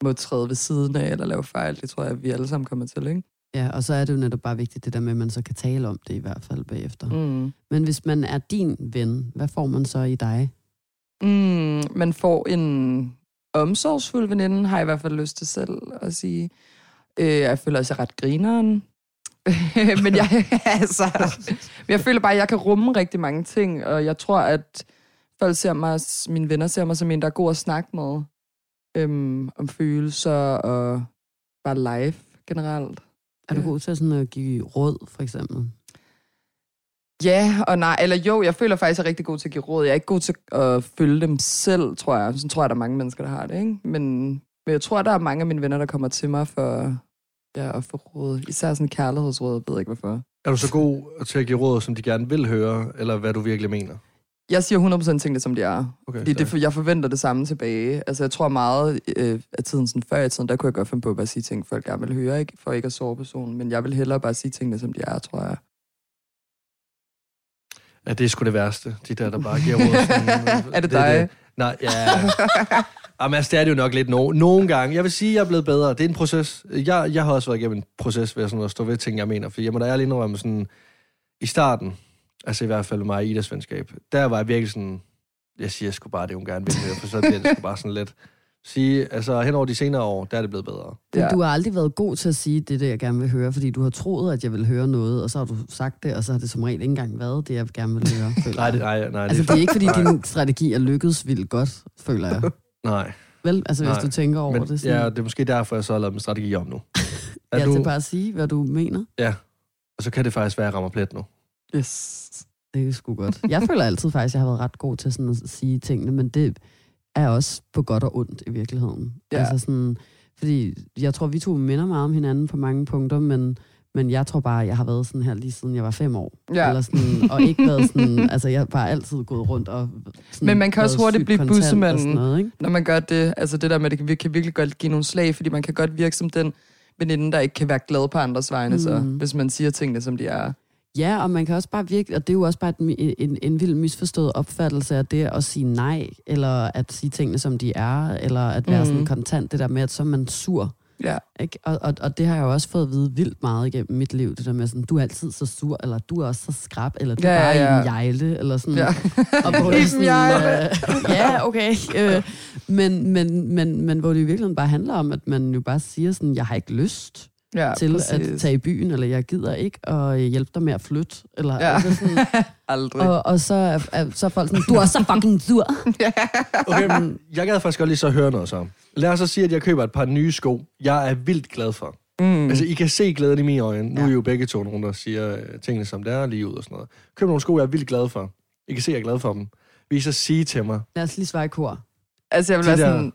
må træde ved siden af eller lave fejl. Det tror jeg, vi alle sammen kommer til, ikke? Ja, og så er det jo netop bare vigtigt, det der med, at man så kan tale om det i hvert fald bagefter. Mm. Men hvis man er din ven, hvad får man så i dig? Mm, man får en omsorgsfuld veninde, har jeg i hvert fald lyst til selv at sige. Øh, jeg føler også, jeg er ret grineren. men jeg, altså, jeg føler bare, at jeg kan rumme rigtig mange ting, og jeg tror, at Folk ser mig, mine venner ser mig som en, der er god at snakke med. Øhm, om følelser og bare life generelt. Er du god til sådan at give råd, for eksempel? Ja og nej, eller jo, jeg føler faktisk, at jeg er rigtig god til at give råd. Jeg er ikke god til at følge dem selv, tror jeg. Sådan tror jeg, der er mange mennesker, der har det, ikke? Men, men jeg tror, der er mange af mine venner, der kommer til mig for ja, at få råd. Især sådan kærlighedsråd, jeg ved ikke hvorfor. Er du så god til at give råd, som de gerne vil høre, eller hvad du virkelig mener? Jeg siger 100% tingene, som de er. Okay, Fordi det, jeg forventer det samme tilbage. Altså, jeg tror meget øh, af tiden, sådan før i tiden, der kunne jeg godt finde på at bare sige ting, folk gerne vil høre, ikke? for ikke at såre personen. Men jeg vil hellere bare sige tingene, som de er, tror jeg. Ja, det er sgu det værste. De der, der bare giver råd. Sådan, Er det dig? Nej, ja. Jamen, altså, det er det jo nok lidt no- nogle gange. Jeg vil sige, at jeg er blevet bedre. Det er en proces. Jeg, jeg har også været igennem en proces ved sådan at stå ved ting, jeg mener. For jeg må da ærligt indrømme sådan, i starten, altså i hvert fald mig i Idas venskab, der var jeg virkelig sådan, jeg siger sgu bare det, hun gerne vil høre, for så bliver det sgu bare sådan lidt. Sige, altså hen over de senere år, der er det blevet bedre. Men Ja. du har aldrig været god til at sige det, der jeg gerne vil høre, fordi du har troet, at jeg vil høre noget, og så har du sagt det, og så har det som regel ikke engang været det, jeg gerne vil høre. føler Nej, det, nej, nej, Altså, det, det er ikke, fordi nej, din strategi er lykkedes vildt godt, føler jeg. nej. Vel? Altså, hvis Nej. du tænker over Men det sådan. ja, det er måske derfor, jeg så har lavet min strategi om nu. Er ja, du, til bare at sige, hvad du mener. og så kan det faktisk være, at jeg rammer plet nu. Yes. Det er sgu godt. Jeg føler altid faktisk, at jeg har været ret god til sådan at sige tingene, men det er også på godt og ondt i virkeligheden. Ja. Altså sådan, fordi jeg tror, vi to minder meget om hinanden på mange punkter, men, men jeg tror bare, jeg har været sådan her lige siden jeg var fem år. Ja. Eller sådan, og ikke været sådan, altså jeg har bare altid gået rundt og sådan, Men man kan også hurtigt blive bussemanden. noget, ikke? Når man gør det, altså det der med, at det kan, virkelig godt give nogle slag, fordi man kan godt virke som den veninde, der ikke kan være glad på andres vegne, mm. så, hvis man siger tingene, som de er. Ja, og man kan også bare virkelig, og det er jo også bare et, en, en vild misforstået opfattelse af det at sige nej, eller at sige tingene, som de er, eller at være Mhm. sådan kontant, det der med, at så er man sur. Ja. Ikke? Og, og, og det har jeg jo også fået at vide vildt meget igennem mit liv, det der med sådan, du er altid så sur, eller du er også så skrab, eller du er Ja, bare ja, en jejle, eller sådan. Ja. Og hvor det er øh, ja, okay. Øh, men, men, men, men hvor det i virkeligheden bare handler om, at man jo bare siger sådan, jeg har ikke lyst ja, til præcis. at tage i byen, eller jeg gider ikke at hjælpe dig med at flytte. Eller, Ja. altså sådan, Aldrig. og, og så, er, er, så er folk sådan, du er så fucking sur. Okay, men jeg gad faktisk godt lige så høre noget så. Lad os så sige, at jeg køber et par nye sko, jeg er vildt glad for. Mm. Altså, I kan se glæden i mine øjne. Nu Ja. er I jo begge to nogen, der siger øh, tingene, som det er, lige ud og sådan noget. Køb nogle sko, jeg er vildt glad for. I kan se, at jeg er glad for dem. Vil I så sige til mig, Lad os lige svare i kor. Altså, jeg vil være der- sådan,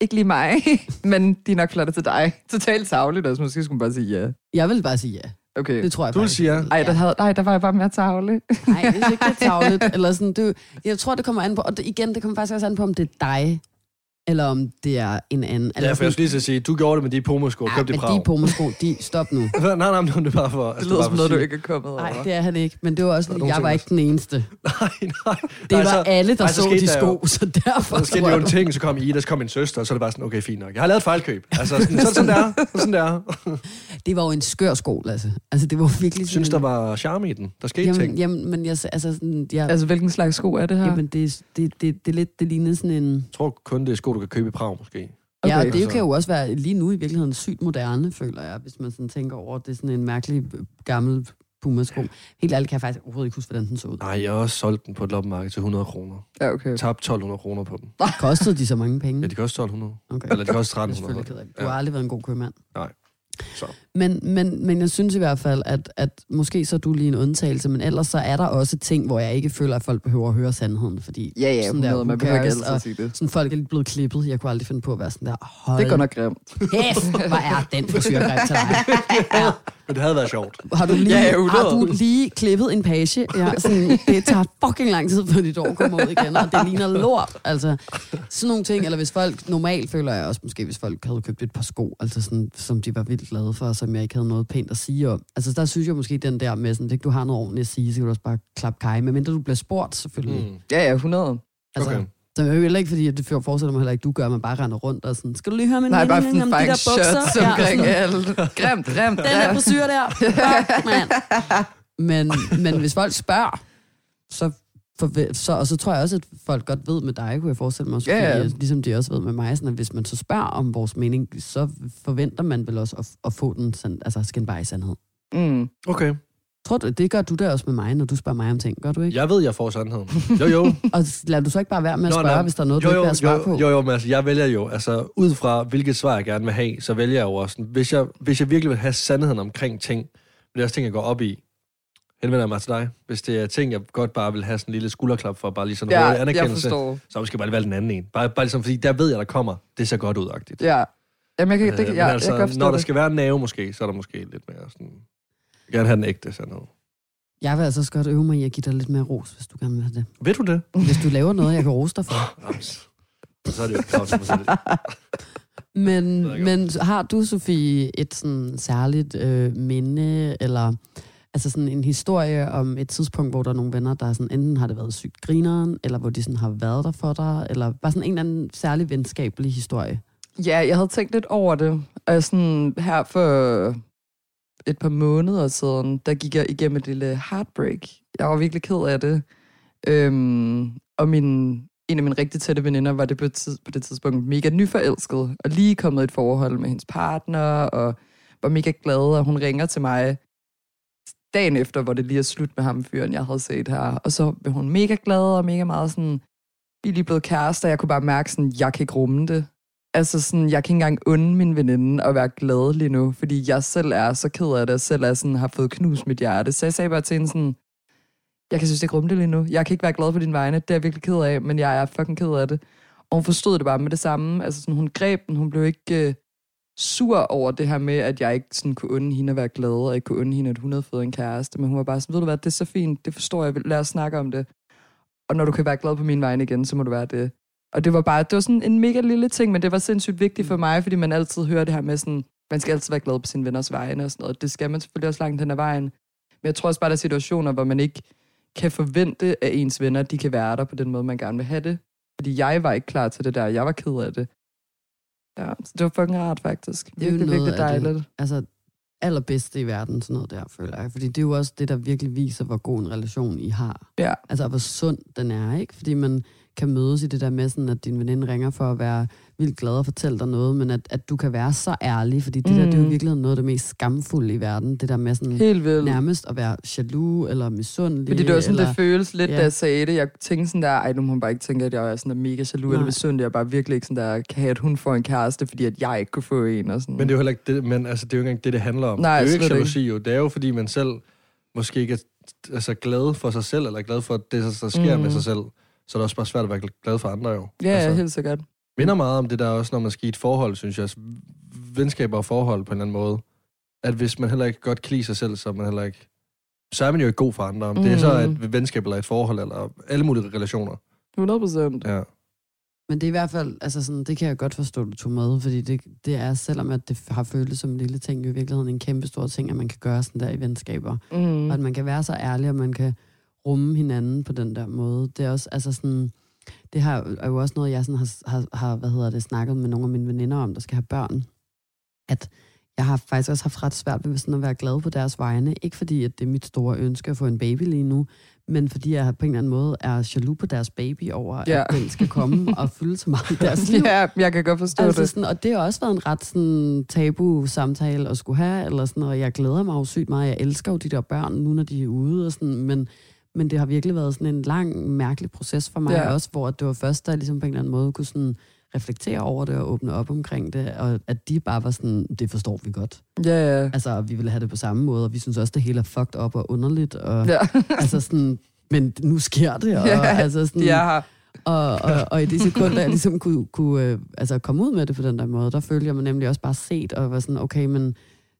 ikke lige mig, men de er nok flotte til dig. Totalt tavligt, altså måske skulle man bare sige ja. Jeg vil bare sige ja. Okay. Det tror jeg du faktisk. siger, Ej, der, havde, nej, der var jeg bare mere tavlig. Nej, det er ikke det er tavligt. Eller sådan, det, jeg tror, det kommer an på, og det, igen, det kommer faktisk også an på, om det er dig, eller om det er en anden. ja, for jeg skulle lige at sige, du gjorde det med de pomosko, ja, køb det men Prag. de pomosko, de, stop nu. nej, nej, nej, det er bare for... Det lyder som noget, du ikke er kommet over. Nej, det er han ikke. Men det var også, Der nogle jeg var der- ikke den eneste. Nej, nej. Det nej, var så- alle, der nej, så så de der sko, så derfor Så skete jo en ting, så kom Ida, så kom min søster, og så er det bare sådan, okay, fint nok. Jeg har lavet et fejlkøb. Altså, sådan, så det sådan, er. Så er det sådan, det er. det var jo en skør sko, Lasse. Altså, det var virkelig Jeg sådan... synes, der var charme i den. Der skete jamen, ting. jamen, men jeg, altså, sådan, jeg, Altså, hvilken slags sko er det her? jamen, det, det, det, det, er lidt, det ligner sådan en... Jeg tror kun, det er sko, du kan købe i Prag, måske. Okay, ja, og det kan jo også være lige nu i virkeligheden sygt moderne, føler jeg, hvis man sådan tænker over, at det er sådan en mærkelig øh, gammel Puma-sko. Helt ærligt kan jeg faktisk overhovedet ikke huske, hvordan den så ud. Nej, jeg har også solgt den på et loppemarked til 100 kroner. Ja, okay. Tabt 1200 kroner på dem. Kostede de så mange penge? Ja, de koster 1200. Okay. Eller de er selvfølgelig 1300. ked af det. Du har aldrig været en god købmand. Så. Men, men, men jeg synes i hvert fald, at, at måske så er du lige en undtagelse, men ellers så er der også ting, hvor jeg ikke føler, at folk behøver at høre sandheden, fordi Ja, ja, sådan der, 100, who man behøver ikke altid at sige det. sådan folk er lige blevet klippet. Jeg kunne aldrig finde på at være sådan der, hold Det går nok grimt. kæft, hvor er den frisyrgrej til dig. Ja. Men det havde været sjovt. Har du lige, Ja, har du 100. lige klippet en page? Ja, sådan, det tager fucking lang tid, før dit år kommer ud igen, og det ligner lort. Altså, sådan nogle ting, eller hvis folk, normalt føler jeg også måske, hvis folk havde købt et par sko, altså sådan, som de var vildt glade for, som jeg ikke havde noget pænt at sige om. Altså, der synes jeg måske, den der med, sådan, hvis ikke du har noget ordentligt at sige, så kan du også bare klappe kaj, medmindre du bliver spurgt, selvfølgelig. Mm. Ja, ja, 100. Altså, Okay. Så det er jo heller ikke, fordi at det forestiller mig heller ikke, du gør, man bare render rundt og sådan, skal du lige høre min Nej, bare mening sådan om de der bukser? shots omkring sådan, alt. Grimt, grimt. den der frisyr der. Fuck, mand. Men, men hvis folk spørger, så, forve- så, og så tror jeg også, at folk godt ved med dig, kunne jeg forestille mig, Ja, ja. Sofie, ligesom de også ved med mig, sådan, at hvis man så spørger om vores mening, så forventer man vel også at, at få den sådan, altså skin by sandhed. Mm. Okay. Tror du, det gør du da også med mig, når du spørger mig om ting, gør du ikke? Jeg ved, jeg får sandheden. Jo, jo. Og lader du så ikke bare være med at spørge, nå. hvis der er noget, du jo, ikke jo, vil have svar jo, på? Jo, jo, men altså, jeg vælger jo, altså ud fra hvilket svar jeg gerne vil have, så vælger jeg jo også, sådan, hvis jeg, hvis jeg virkelig vil have sandheden omkring ting, men det er også ting, jeg går op i, henvender jeg mig til dig. Hvis det er ting, jeg godt bare vil have sådan en lille skulderklap for, bare lige sådan en Ja, jeg anerkendelse, så måske bare lige valge den anden en. Bare, bare ligesom, fordi der ved jeg, der kommer, det ser godt ud-agtigt. Ja. Jamen, jeg kan, det, Øh, jeg, altså, jeg kan forstå når der det. skal være en nave måske, så er der måske lidt mere sådan... Jeg vil gerne have den ægte sandhed. Jeg vil altså også godt øve mig i at give dig lidt mere ros, hvis du gerne vil have det. Ved du det? Hvis du laver noget, jeg kan rose dig for. Rams. Så er det jo krav. Men, men har du, Sofie, et sådan særligt øh, minde, eller altså sådan en historie om et tidspunkt, hvor der er nogle venner, der sådan, enten har det været sygt grineren, eller hvor de sådan har været der for dig, eller bare sådan en eller anden særlig venskabelig historie? Ja, jeg havde tænkt lidt over det. Og sådan her for et par måneder siden, der gik jeg igennem et lille heartbreak. Jeg var virkelig ked af det. Øhm, og min, en af mine rigtig tætte veninder var det på, tid, på det tidspunkt mega nyforelsket, og lige kommet i et forhold med hendes partner, og var mega glad, og hun ringer til mig dagen efter, hvor det lige er slut med ham fyren, jeg havde set her. Og så blev hun mega glad og mega meget sådan, vi er lige blevet kærester, jeg kunne bare mærke sådan, jeg kan ikke rumme det. Altså sådan, jeg kan ikke engang unde min veninde at være glad lige nu, fordi jeg selv er så ked af det, og selv er sådan, har fået knust mit hjerte. Så jeg sagde bare til hende sådan, jeg kan synes ikke rumme det lige nu. Jeg kan ikke være glad på din vegne, det er jeg virkelig ked af, men jeg er fucking ked af det. Og hun forstod det bare med det samme. Altså sådan, hun greb den, hun blev ikke øh, sur over det her med, at jeg ikke sådan kunne unde hende at være glad, og ikke kunne unde hende, at hun havde fået en kæreste. Men hun var bare sådan, ved du hvad, det er så fint, det forstår jeg, lad os snakke om det. Og når du kan være glad på min vegne igen, så må du være det. Og det var bare, det var sådan en mega lille ting, men det var sindssygt vigtigt for mig, fordi man altid hører det her med sådan, man skal altid være glad på sine venners vegne og sådan noget. Det skal man selvfølgelig også langt hen ad vejen. Men jeg tror også bare, der er situationer, hvor man ikke kan forvente af ens venner, at de kan være der på den måde, man gerne vil have det. Fordi jeg var ikke klar til det der. Jeg var ked af det. Ja, så det var fucking rart, faktisk. Det er jo Virkelig, virkelig af det. dejligt. Altså, allerbedste i verden, sådan noget der, føler jeg. Fordi det er jo også det, der virkelig viser, hvor god en relation I har. Ja. Altså, hvor sund den er, ikke? Fordi man kan mødes i det der med, sådan, at din veninde ringer for at være vildt glad og fortælle dig noget, men at, at du kan være så ærlig, fordi det mm. der, det er jo Mm. virkelig noget af det mest skamfulde i verden. Det der med sådan Helt vildt. nærmest at være jaloux eller misundelig. Fordi det var sådan, eller, det føles lidt, Ja. da jeg sagde det. Jeg tænkte sådan der, ej, nu må hun bare ikke tænke, at jeg er sådan der mega jaloux Nej. eller misundelig. Jeg er bare virkelig ikke sådan der, kan have, at hun får en kæreste, fordi at jeg ikke kunne få en. Og sådan. Men det er jo heller ikke det, men altså, det er jo ikke engang det, det handler om. Nej, det er jo ikke jalousi, jo. Det er jo, fordi man selv måske ikke er altså, glad for sig selv, eller glad for det, der sker Mm. med sig selv. Så er det også bare svært at være glad for andre, jo. ja, altså, helt sikkert. minder meget om det der også, når man skal i et forhold, synes jeg. Venskaber og forhold på en eller anden måde. At hvis man heller ikke godt kan lide sig selv, så er man heller ikke... Så er man jo ikke god for andre. Om det er så Mm. et venskab eller et forhold, eller alle mulige relationer. 100 procent. Ja. Men det er i hvert fald, altså sådan, det kan jeg godt forstå, du tog med, fordi det, det er, selvom at det har føltes som en lille ting, jo i virkeligheden en kæmpe stor ting, at man kan gøre sådan der i venskaber. Mm. Og at man kan være så ærlig, og man kan rumme hinanden på den der måde. Det er også, altså sådan, det har, er jo også noget, jeg sådan har, har, har, hvad hedder det, snakket med nogle af mine veninder om, der skal have børn. At jeg har faktisk også haft ret svært ved sådan at være glad på deres vegne. Ikke fordi, at det er mit store ønske at få en baby lige nu, men fordi jeg på en eller anden måde er jaloux på deres baby over, Ja. at den skal komme og fylde så meget i deres liv. Ja, jeg kan godt forstå Altså det. sådan, og det har også været en ret sådan, tabu samtale at skulle have, eller sådan, og jeg glæder mig jo sygt meget. Jeg elsker jo de der børn, nu når de er ude, og sådan, men, men det har virkelig været sådan en lang, mærkelig proces for mig Ja. ja. også, hvor det var først, jeg ligesom på en eller anden måde kunne sådan reflektere over det og åbne op omkring det, og at de bare var sådan, det forstår vi godt. Ja, ja. Altså, vi ville have det på samme måde, og vi synes også, det hele er fucked up og underligt, og Ja, altså sådan, men nu sker det, og Ja, altså sådan, de her. og, og, og i det sekund, da jeg ligesom kunne, kunne øh, altså komme ud med det på den der måde, der følte jeg mig nemlig også bare set, og var sådan, okay, men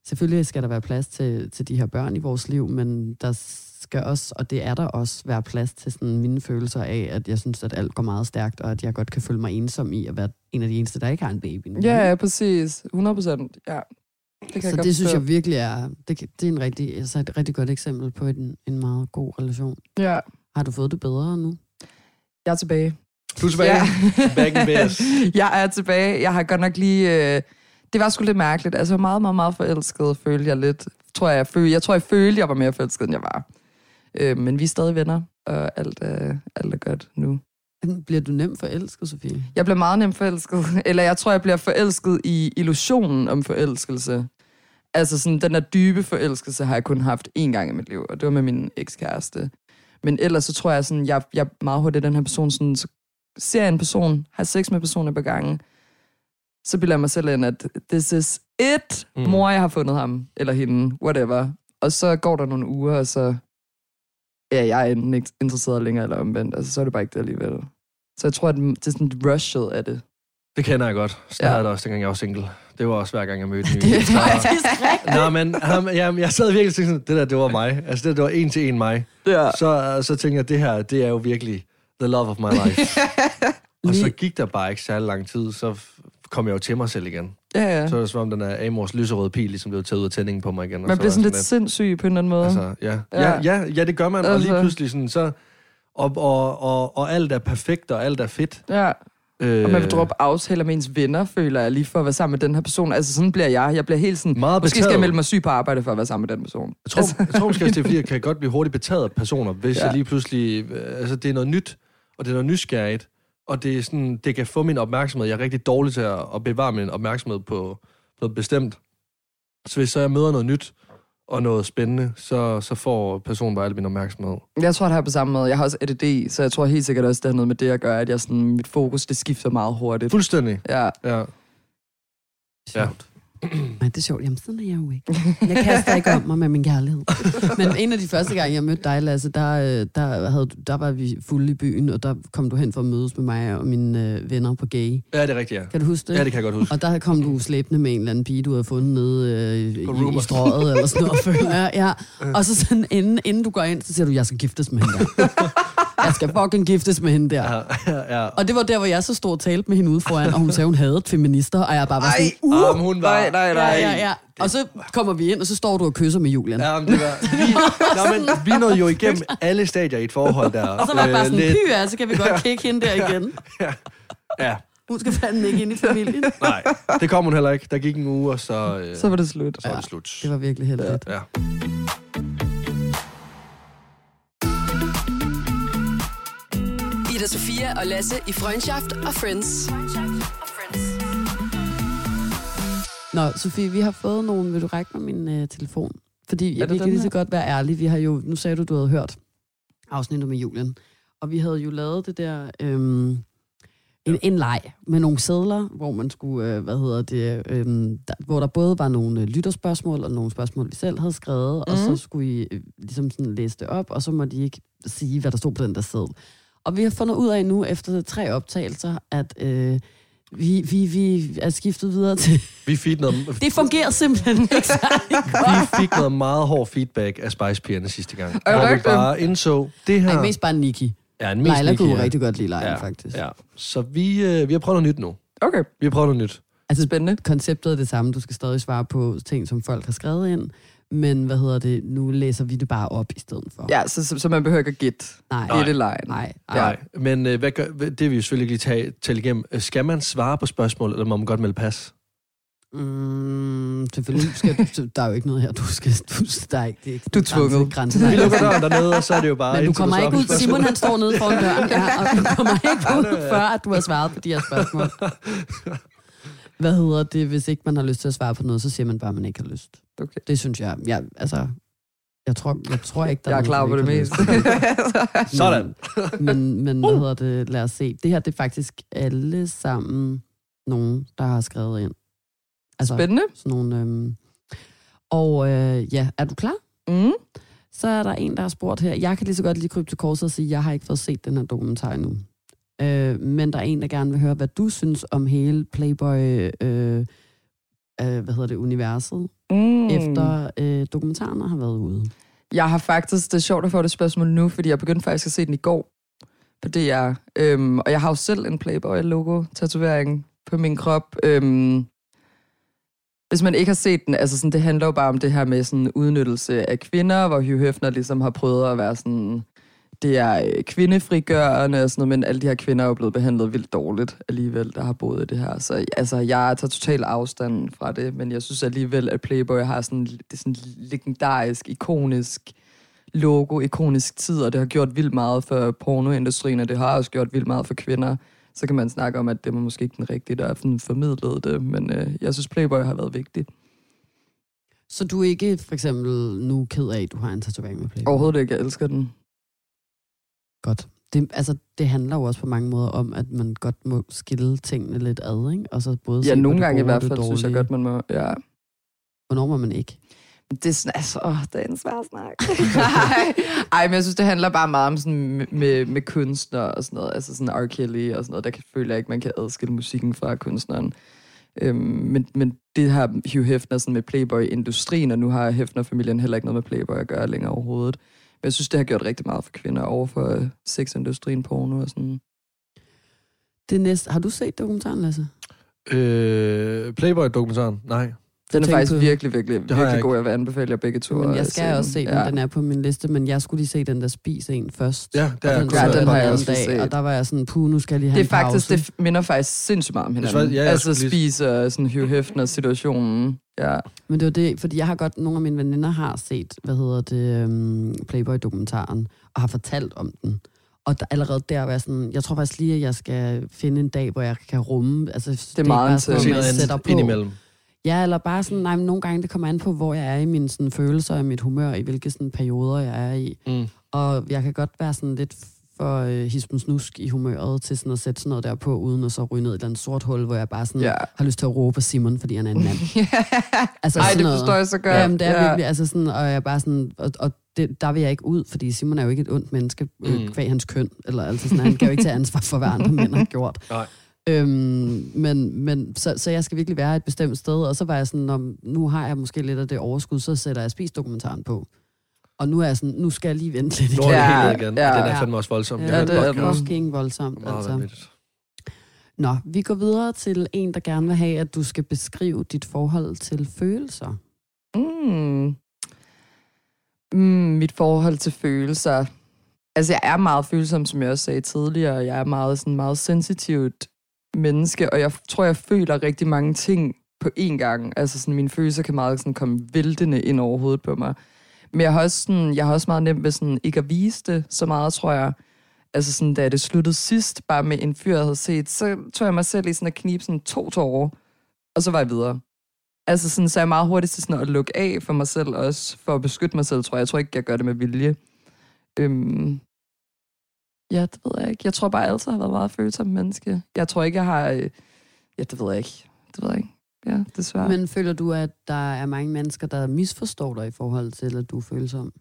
selvfølgelig skal der være plads til, til de her børn i vores liv, men der skal også, og det er der også, være plads til sådan mine følelser af, at jeg synes, at alt går meget stærkt, og at jeg godt kan føle mig ensom i at være en af de eneste, der ikke har en baby nu. Ja, ja, præcis. 100 procent. Ja. Det kan Så jeg godt det synes jeg virkelig er, det, det er en rigtig, altså et rigtig godt eksempel på en, en meget god relation. Ja, Har du fået det bedre nu? jeg er tilbage. Du er tilbage. Ja. Back in business. jeg er tilbage. Jeg har godt nok lige... Øh, det var sgu lidt mærkeligt. Altså, meget, meget, meget forelsket, følte jeg lidt. Tror jeg, jeg, følte, jeg tror, jeg følte, jeg var mere forelsket, end jeg var. Øh, men vi er stadig venner, og alt, er, alt er godt nu. Bliver du nemt forelsket, Sofie? Jeg bliver meget nemt forelsket. Eller jeg tror, jeg bliver forelsket i illusionen om forelskelse. Altså sådan, den der dybe forelskelse har jeg kun haft én gang i mit liv, og det var med min ekskæreste. Men ellers så tror jeg sådan, jeg, jeg er meget hurtigt den her person, sådan, så ser jeg en person, har sex med personen på gangen, så bilder jeg mig selv ind, at this is it, mm. mor, jeg har fundet ham, eller hende, whatever. Og så går der nogle uger, og så er jeg enten ikke interesseret længere, eller omvendt. Altså, så er det bare ikke det alligevel. Så jeg tror, at det er sådan rushet af det. Det kender jeg godt. Så ja. det også, dengang jeg var single. Det var også hver gang, jeg mødte en ny. Det er faktisk rigtigt. Nå, men ham, jeg, jeg sad virkelig og tænkte sådan, det der, det var mig. Altså, det, det var en til en mig. Ja. Så, så tænkte jeg, det her, det er jo virkelig the love of my life. og så gik der bare ikke særlig lang tid, så kom jeg jo til mig selv igen. Ja, ja. Så er det som om, den er Amors lyserøde pil ligesom blev taget ud af tændingen på mig igen. og Man så bliver sådan jeg lidt sindssyg på en eller anden måde. Altså, ja. Ja. Ja, ja, ja, det gør man, og lige Altså. pludselig sådan, så... Og, og, og, og alt er perfekt, og alt er fedt. Ja. Øh, Og man vil droppe aftaler med ens venner, føler jeg, lige for at være sammen med den her person. Altså sådan bliver jeg. Jeg bliver helt sådan, Meget måske skal jeg melde mig syg på arbejde for at være sammen med den person. Jeg tror, jeg tror måske, det er fordi, jeg kan godt blive hurtigt betaget af personer, hvis Ja. ja. jeg lige pludselig... øh, Altså, det er noget nyt, og det er noget nysgerrigt, og det, er sådan, det kan få min opmærksomhed. Jeg er rigtig dårlig til at, at bevare min opmærksomhed på, på noget bestemt. Så hvis så jeg møder noget nyt og noget spændende, så, så får personen bare al min opmærksomhed. Jeg tror, det her på samme måde. Jeg har også ADD, så jeg tror helt sikkert også, det har noget med det at gøre, at jeg sådan, mit fokus, det skifter meget hurtigt. Fuldstændig. Ja. Ja. Sjovt. Nej, det er sjovt. Jamen, sådan er jeg jo ikke. Jeg kaster ikke om mig med min kærlighed. Men en af de første gange, jeg mødte dig, Lasse, der, øh, der, havde, der var vi fulde i byen, og der kom du hen for at mødes med mig og mine øh, venner på gay. ja, det er rigtigt, ja. Kan du huske det? Ja, det kan jeg godt huske. Og der kom du slæbende med en eller anden pige, du havde fundet nede øh, i, i strøget eller sådan noget. føler jeg. Ja. Og så sådan, inden, inden du går ind, så siger du, jeg skal giftes med hende der. jeg skal fucking giftes med hende der. Ja, ja, ja. Og det var der, hvor jeg så stod og talte med hende ude foran, og hun sagde, hun havde feminister, og jeg bare var sådan, uh, hun var... Nej, nej, nej. ja, ja, ja. Og så kommer vi ind, og så står du og kysser med Julian. Ja, men det var... Vi, nå, men, vi nåede jo igennem alle stadier i et forhold der. Og så var jeg bare Øh, sådan, lidt- py, ja, så kan vi godt kigge hende der igen. Ja, Hun skal fandme ikke ind i familien. nej, det kom hun heller ikke. Der gik en uge, og så, øh, Så var det slut. så var det slut. Det var virkelig heldigt. Ja. Ida Sofia og Lasse i Freundschaft og Friends. Nå, Sofie, vi har fået nogen. Vil du række mig min øh, telefon? Fordi ja, vi kan lige så godt være ærlige. Vi har jo, nu sagde du, du havde hørt afsnittet med Julian. Og vi havde jo lavet det der... Øhm, en, en leg med nogle sædler, hvor man skulle, øh, hvad hedder det, øhm, der, hvor der både var nogle øh, lytterspørgsmål og nogle spørgsmål, vi selv havde skrevet, mm. og så skulle I øh, ligesom sådan læse det op, og så må de ikke sige, hvad der stod på den der seddel. Og vi har fundet ud af nu, efter tre optagelser, at øh, vi, vi, vi er skiftet videre til... Vi fik noget, Det fungerer simpelthen ikke vi fik noget meget hård feedback af Spice Pigerne sidste gang. Det hvor vi bare indså, det her Nej, mest bare Niki. er en mest Leila kunne jo Nicki, rigtig godt lide Leila, ja. faktisk. Ja. Så vi, øh, vi har prøvet noget nyt nu. Okay, Vi har prøvet noget nyt. Altså, spændende. konceptet er det samme. Du skal stadig svare på ting, som folk har skrevet ind. Men hvad hedder det? Nu læser vi det bare op i stedet for. Ja, så, så, så man behøver ikke at gætte. Nej. Det er det. Nej. Ja. Nej, men øh, hvad gør, det vil vi jo selvfølgelig lige tage, tælle igennem. Øh, Skal man svare på spørgsmål, eller må man godt melde pas? Mm, selvfølgelig skal du, der er jo ikke noget her, du skal, du, der er ikke, det er ikke Du er tvunget. Grænse, Vi lukker døren dernede, og så er det jo bare... Men du kommer ikke ud. Simon han står nede foran døren, ja, og du kommer ikke ud, før at du har svaret på de her spørgsmål. Hvad hedder det, hvis ikke man har lyst til at svare på noget, så siger man bare, at man ikke har lyst. Okay. Det synes jeg, jeg altså, jeg tror, jeg tror ikke, der Jeg er nogen, klar på det meste. lyst. Sådan. Men, men hvad hedder det, lad os se. Det her, det er faktisk alle sammen nogen, der har skrevet ind. Altså, Spændende. sådan nogle, øhm, og øh, ja, er du klar? Mm. Så er der en, der har spurgt her. Jeg kan lige så godt lige krybe til korset og sige, at jeg har ikke fået set den her dokumentar endnu. Øh, men der er en, der gerne vil høre, hvad du synes om hele Playboy, øh, øh, hvad hedder det, universet, Mm. efter øh, dokumentaren har været ude. Jeg har faktisk, det er sjovt at få det spørgsmål nu, fordi jeg begyndte faktisk at se den i går på DR. Øhm, og jeg har jo selv en Playboy-logo-tatovering på min krop. Øhm, hvis man ikke har set den, altså sådan, det handler jo bare om det her med sådan udnyttelse af kvinder, hvor Hugh Hefner ligesom har prøvet at være sådan, det er øh, kvindefrigørende og sådan noget, men alle de her kvinder er jo blevet behandlet vildt dårligt alligevel, der har boet i det her. Så altså, jeg tager total afstand fra det, men jeg synes alligevel, at Playboy har sådan, det er sådan legendarisk, ikonisk logo, ikonisk tid, og det har gjort vildt meget for pornoindustrien, og det har også gjort vildt meget for kvinder. Så kan man snakke om, at det var måske ikke den rigtige, der sådan formidlet det, men øh, jeg synes, Playboy har været vigtigt. Så du er ikke for eksempel nu ked af, at du har en tatovering med Playboy? Overhovedet ikke, jeg elsker den. Godt. Det, altså, det handler jo også på mange måder om, at man godt må skille tingene lidt ad, ikke? Og så både Ja, se nogle gange i gode hvert fald, synes jeg godt, man må... Ja. Hvornår må man ikke? Det er sådan, altså, åh, det er en svær snak. Ej. Ej, men jeg synes, det handler bare meget om sådan med, med, med kunstner og sådan noget. Altså sådan R. Kelly og sådan noget. Der kan, føler jeg ikke, man kan adskille musikken fra kunstneren. Øhm, men, men det har Hugh Hefner sådan med Playboy-industrien, og nu har Hefner-familien heller ikke noget med Playboy at gøre længere overhovedet. Men jeg synes, det har gjort rigtig meget for kvinder over for øh, sexindustrien, porno og sådan. Det næste, har du set dokumentaren, Lasse? Øh, Playboy-dokumentaren? Nej. Den er faktisk på- virkelig, virkelig, Det jeg virkelig ikke. god. Jeg vil anbefale jer begge to. Men jeg skal også se den. Ja. Den er på min liste, men jeg skulle lige se den der Spis en først. Ja, det er og den, jeg Ja, den har en jeg også dag, set. Og der var jeg sådan, puh, nu skal jeg lige have Det er en faktisk, pause. det minder faktisk sindssygt meget om Jeg hinanden. tror, ja, jeg altså skulle lige- spiser sådan Hugh Hefner-situationen. Ja. Men det var det, fordi jeg har godt, nogle af mine veninder har set, hvad hedder det, um, Playboy-dokumentaren, og har fortalt om den. Og der, allerede der var jeg sådan, jeg tror faktisk lige, at jeg skal finde en dag, hvor jeg kan rumme, altså det er meget bare sådan, noget, man sætter på. indimellem. Ja, eller bare sådan, nej, men nogle gange det kommer an på, hvor jeg er i mine sådan, følelser og mit humør, i hvilke sådan, perioder jeg er i. Mm. Og jeg kan godt være sådan lidt for øh, hispens nusk i humøret til sådan at sætte sådan noget der på, uden at så ryge ned i et eller andet sort hul, hvor jeg bare sådan Ja. har lyst til at råbe Simon, fordi han er en mand. Altså Ej, det noget. forstår jeg så godt. Ja, men det er ja. virkelig, altså sådan, og jeg bare sådan, og, og det, der vil jeg ikke ud, fordi Simon er jo ikke et ondt menneske, øh, Mm. kvæg hans køn, eller altså sådan, han kan jo ikke tage ansvar for, hvad andre mænd har gjort. Nej. Øhm, men, men så, så jeg skal virkelig være et bestemt sted, og så var jeg sådan, om, nu har jeg måske lidt af det overskud, så sætter jeg spisdokumentaren på. Og nu er jeg sådan, nu skal jeg lige vente lidt Nu er det helt igen. ja. Ja, den er Ja. fandme også voldsom. Ja, Ja, har det er fucking voldsomt. Altså. Nå, vi går videre til en, der gerne vil have, at du skal beskrive dit forhold til følelser. Mm. Mm, mit forhold til følelser. Altså, jeg er meget følsom, som jeg også sagde tidligere. Jeg er meget, sådan, meget sensitivt menneske, og jeg tror, jeg føler rigtig mange ting på én gang. Altså, sådan, mine følelser kan meget sådan, komme væltende ind over hovedet på mig. Men jeg har også, sådan, jeg har også meget nemt ved sådan, ikke at vise det så meget, tror jeg. Altså, sådan, da det sluttede sidst, bare med en fyr, jeg havde set, så tog jeg mig selv i sådan at knibe sådan to tårer, og så var jeg videre. Altså sådan, så er jeg meget hurtigt til sådan at lukke af for mig selv også, for at beskytte mig selv, tror jeg. Jeg tror ikke, jeg gør det med vilje. Øhm, ja, det ved jeg ikke. Jeg tror bare, jeg altid har været meget følsom menneske. Jeg tror ikke, jeg har... øh, Ja, det ved jeg ikke. Det ved jeg ikke. Ja, desværre. Men, føler du, at der er mange mennesker, der misforstår dig i forhold til, at du er følsom?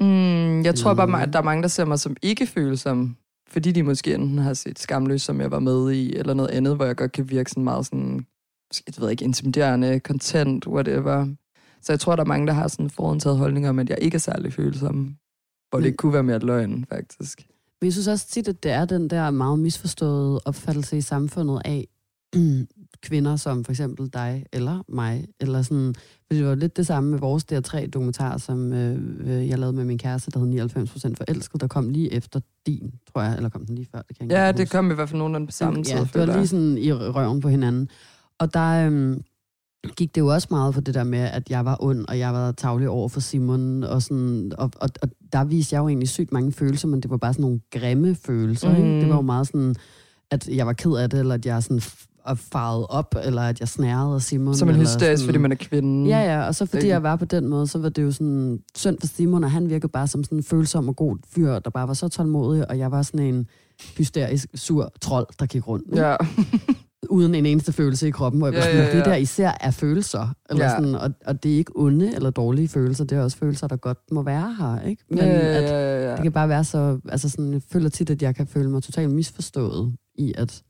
mm, jeg tror bare, at der er mange, der ser mig som ikke følsom, fordi de måske enten har set Skamløs, som jeg var med i, eller noget andet, hvor jeg godt kan virke sådan meget sådan, jeg ved ikke, intimiderende, content, whatever. Så jeg tror, der er mange, der har sådan forudtaget holdninger om, at jeg ikke er særlig følsom. Hvor det Men- kunne være mere løgn, faktisk. Men jeg synes også tit, at det er den der meget misforståede opfattelse i samfundet af kvinder som for eksempel dig eller mig. Eller sådan, fordi det var lidt det samme med vores DR3-dokumentar, som øh, øh, jeg lavede med min kæreste, der hed 99% forelsket, der kom lige efter din, tror jeg, eller kom den lige før, det kan jeg Ja, det huske. kom i hvert fald nogenlunde på samme tid, Ja, det var lige sådan i røven på hinanden. Og der øhm, gik det jo også meget for det der med, at jeg var ond, og jeg var tavlig over for Simon, og, sådan, og, og, og der viste jeg jo egentlig sygt mange følelser, men det var bare sådan nogle grimme følelser. Mm. Ikke? Det var jo meget sådan, at jeg var ked af det, eller at jeg sådan og farede op, eller at jeg snærede af Simon. Som en hysterisk, fordi man er kvinde. Ja, ja, og så fordi Ikke? jeg var på den måde, så var det jo sådan synd for Simon, og han virkede bare som sådan en følsom og god fyr, der bare var så tålmodig, og jeg var sådan en hysterisk, sur trold, der gik rundt. Ja. uden en eneste følelse i kroppen, hvor jeg Ja, ja, sådan, ja, det der især er følelser. Eller Ja. sådan, og, og det er ikke onde eller dårlige følelser, det er også følelser, der godt må være her. Ikke? Men ja, ja, at ja, ja. det kan bare være så... Altså sådan, jeg føler tit, at jeg kan føle mig totalt misforstået i at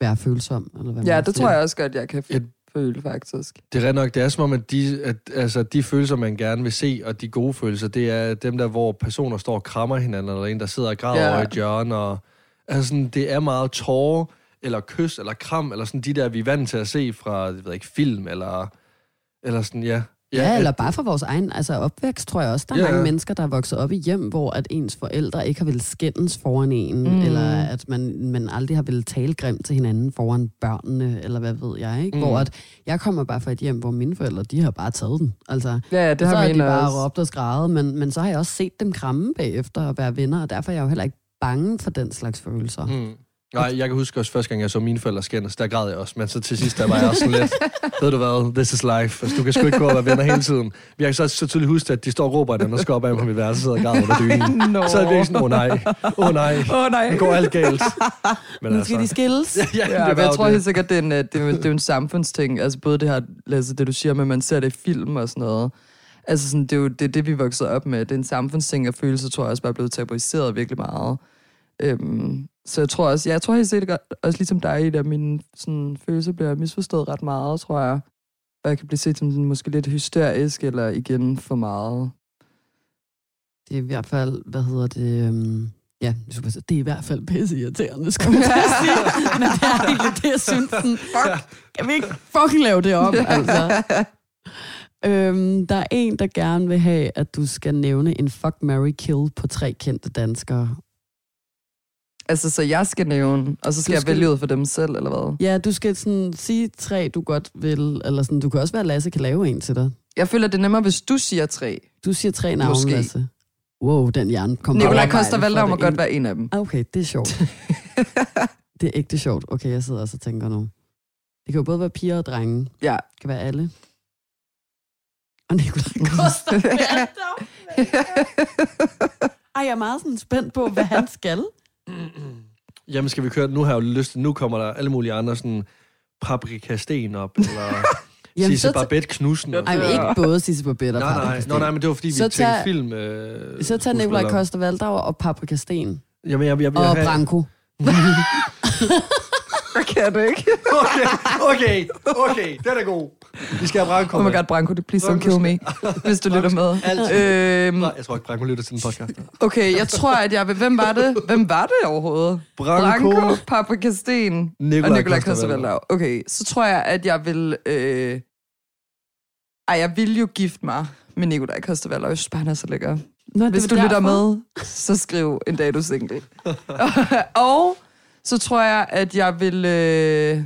være følsom. Eller hvad Ja, det siger. tror jeg også godt, jeg kan Ja. føle, faktisk. Det er ret nok, det er som om, at de, at, altså, de følelser, man gerne vil se, og de gode følelser, det er dem der, hvor personer står og krammer hinanden, eller en, der sidder og græder Ja. over i et hjørne, og altså, sådan, det er meget tårer, eller kys, eller kram, eller sådan de der, vi er vant til at se fra, jeg ved ikke, film, eller, eller sådan, ja. Ja, eller at- bare for vores egen altså opvækst, tror jeg også. Der er Ja, ja. mange ja. mennesker, der er vokset op i hjem, hvor at ens forældre ikke har ville skændes foran en, Mm. eller at man, man aldrig har ville tale grimt til hinanden foran børnene, eller hvad ved jeg. Ikke? Mm. Hvor at jeg kommer bare fra et hjem, hvor mine forældre, de har bare taget den. Altså, Ja, ja, det så har har de bare også. råbt og skrevet, men, men så har jeg også set dem kramme bagefter og være venner, og derfor er jeg jo heller ikke bange for den slags følelser. Mm. Nej, jeg kan huske også første gang, jeg så mine forældre skændes, der græd jeg også, men så til sidst, der var jeg også sådan lidt, ved du hvad, this is life. Altså, du kan sgu ikke gå og være venner hele tiden. Vi har så, så tydeligt huske, at de står og råber den og skal op af på mit værelse, sidder og græder under dynen. Nå. Så er det virkelig sådan, åh oh, nej, åh oh, nej, Åh oh, nej. det går alt galt. Men Nu skal de skilles. ja, Ja, men var jeg tror det. helt sikkert, det er, en, øh, det, er, det er jo en samfundsting. Altså både det her, altså det du siger med, at man ser det i film og sådan noget. Altså sådan, det er jo det, er det, vi voksede op med. Det er en samfundsting, og følelser tror jeg også bare er blevet tabuiseret virkelig meget. Øhm, så jeg tror også, jeg tror helt sikkert også ligesom dig, at mine sådan, følelser bliver misforstået ret meget, tror jeg. Og jeg kan blive set som sådan, måske lidt hysterisk, eller igen for meget. Det er i hvert fald, hvad hedder det... Um, ja, det er i hvert fald pisse irriterende, skulle jeg sige. Men det er egentlig det, jeg synes. Sådan, fuck, kan vi ikke fucking lave det om, altså? Øhm, der er en, der gerne vil have, at du skal nævne en fuck, Mary kill på tre kendte danskere. Altså, så jeg skal nævne, og så skal, Du jeg skal- vælge ud for dem selv, eller hvad? Ja, du skal sådan sige tre, du godt vil, eller sådan, du kan også være, at Lasse kan lave en til dig. Jeg føler, det er nemmere, hvis du siger tre. Du siger tre navne, Måske. Lasse. Wow, den hjerne kom Nikolaj Koster Valdau må det godt være en af dem. Ah, Okay, det er sjovt. det er ægte sjovt. Okay, jeg sidder også og tænker nu. Det kan jo både være piger og drenge. Det Ja. kan være alle. Og Nikolaj Koster Valdau. Ej, jeg er meget sådan spændt på, hvad han skal. Jamen, skal vi køre? Nu har jeg jo lyst nu kommer der alle mulige andre sådan paprika sten op, eller Sisse så, Barbette Knudsen. og- ej, men ikke både Sisse Babette og Nej, nej, Nå, nej, men det var fordi, vi Så tænkte tag- film. Øh, Så tager Nikolaj. Koster Valdau og Paprika Sten. Jamen, jeg, jeg, jeg, Og Branko. Jeg kan det ikke. Okay, okay, okay, den er god. Vi skal have Branko Oh my god, Branko, det please don't kill me, hvis du lytter med. Øhm, Nej, jeg tror ikke, Branko lytter til den podcast. okay, jeg tror, at jeg vil... Hvem var det? Hvem var det overhovedet? Branko. Branko, Paprika Sten Nikolaj og Nikolaj. Koster Okay, så tror jeg, at jeg vil... Øh... Ej, jeg vil jo gifte mig med Nikolaj Koster Jeg synes bare, han er så lækker. Nå, det Hvis var du lytter derfor. med, så skriv en dag, du er single. og så tror jeg, at jeg vil... Øh...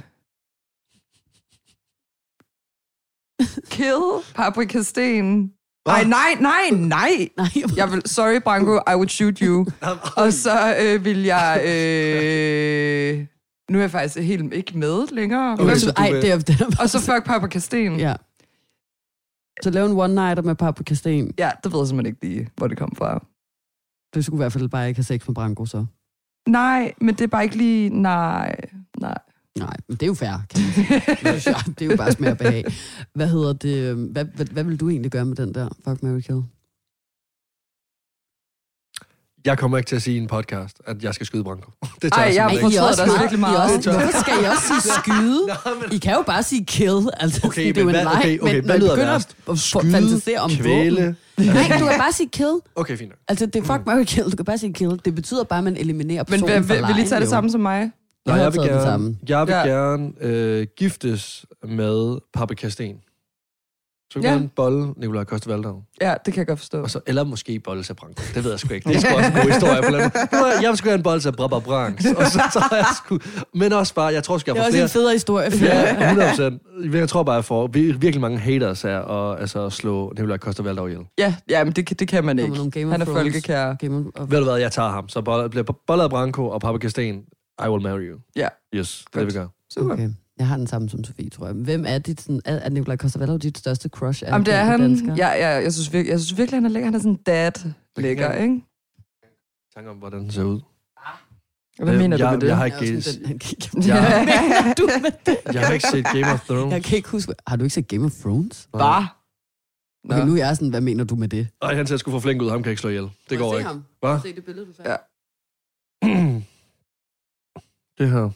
Kill Paprika Sten. Ej, nej, nej, nej. Nej, Jeg vil, sorry, Branko, I would shoot you. Og så øh, vil jeg... Øh... Nu er jeg faktisk helt ikke med længere. Okay, så Ej, det er, det er og så fuck Paprika Sten. Ja. Så lav en one-nighter med Paprika Sten. ja, det ved jeg simpelthen ikke lige, hvor det kom fra. Du skulle i hvert fald bare ikke have sex med Branko, så. Nej, men det er bare ikke lige... Nej, nej. Nej, men det er jo fair, kan man sige. Det er jo bare smag og behag. Hvad hedder det? øhm, Hvad, hvad, hvad vil du egentlig gøre med den der Fuck, Mary Kill? Jeg kommer ikke til at sige i en podcast, at jeg skal skyde Branko. Det Ej, jeg simpelthen har ikke. fortrudt det også virkelig I meget. også, hvorfor skal I også sige skyde? Nå, men- I kan jo bare sige kill. Altså, Okay, det er jo men en hvad- leg, okay, okay, men hvad når I lyder værst? Skyde, fantasere om kvæle. våben. Nej, du kan bare sige kill. Okay, fint. Altså, det er fuck, Mary Kill. Du kan bare sige kill. Det betyder bare, at man eliminerer Men personen vil, fra vil, vil I tage det samme som mig? Jeg Nej, jeg vil gerne, jeg vil gerne øh, giftes med Paprika Sten. Så vi Ja. gerne bolle Nikolaj Koster Valdau. Ja, det kan jeg godt forstå. Og så, eller måske bolle sig Branko. Det ved jeg sgu ikke. Det er sgu også en god historie. På er- Jeg vil sgu gerne bolle sig Brabba Branks. Og så, så har jeg sgu... Men også bare, jeg tror sgu, jeg Det er får også flere... en federe historie. For Ja, 100 procent. Jeg tror bare, jeg får vir- virkelig mange haters af at, altså, at slå Nikolaj Koster Valdau ihjel. Ja, ja men det, kan- det kan man ikke. nogle Game of Han er Thrones. folkekær. Game of, Ved du hvad, jeg tager ham. Så boller- bliver boller af Branko og Paprika Sten. I will marry you. Ja. Yes, det er det, vi gør. Super. Okay. Jeg har den samme som Sofie, tror jeg. Hvem er dit, sådan, er, er Nikolaj Koster dit største crush? Jamen, det er han. dansker? Ja, ja, jeg, synes virkelig, jeg synes virkelig, han er lækker. Han er sådan dad lækker, Ja. ikke? Tanker om, hvordan den ser ud. Hvad Øh, mener du jeg, med det? Jeg har Jeg er ikke, også sådan, den, han kigger. jeg, Hvad mener du med det? jeg har ikke set Game of Thrones. Jeg kan ikke huske... Har du ikke set Game of Thrones? Bare. Okay, nu er jeg sådan, hvad mener du med det? Ej, han ser sgu for flink ud. Ham kan jeg ikke slå ihjel. Det går ikke. Hvad? Se det billede, du Ja. Det her.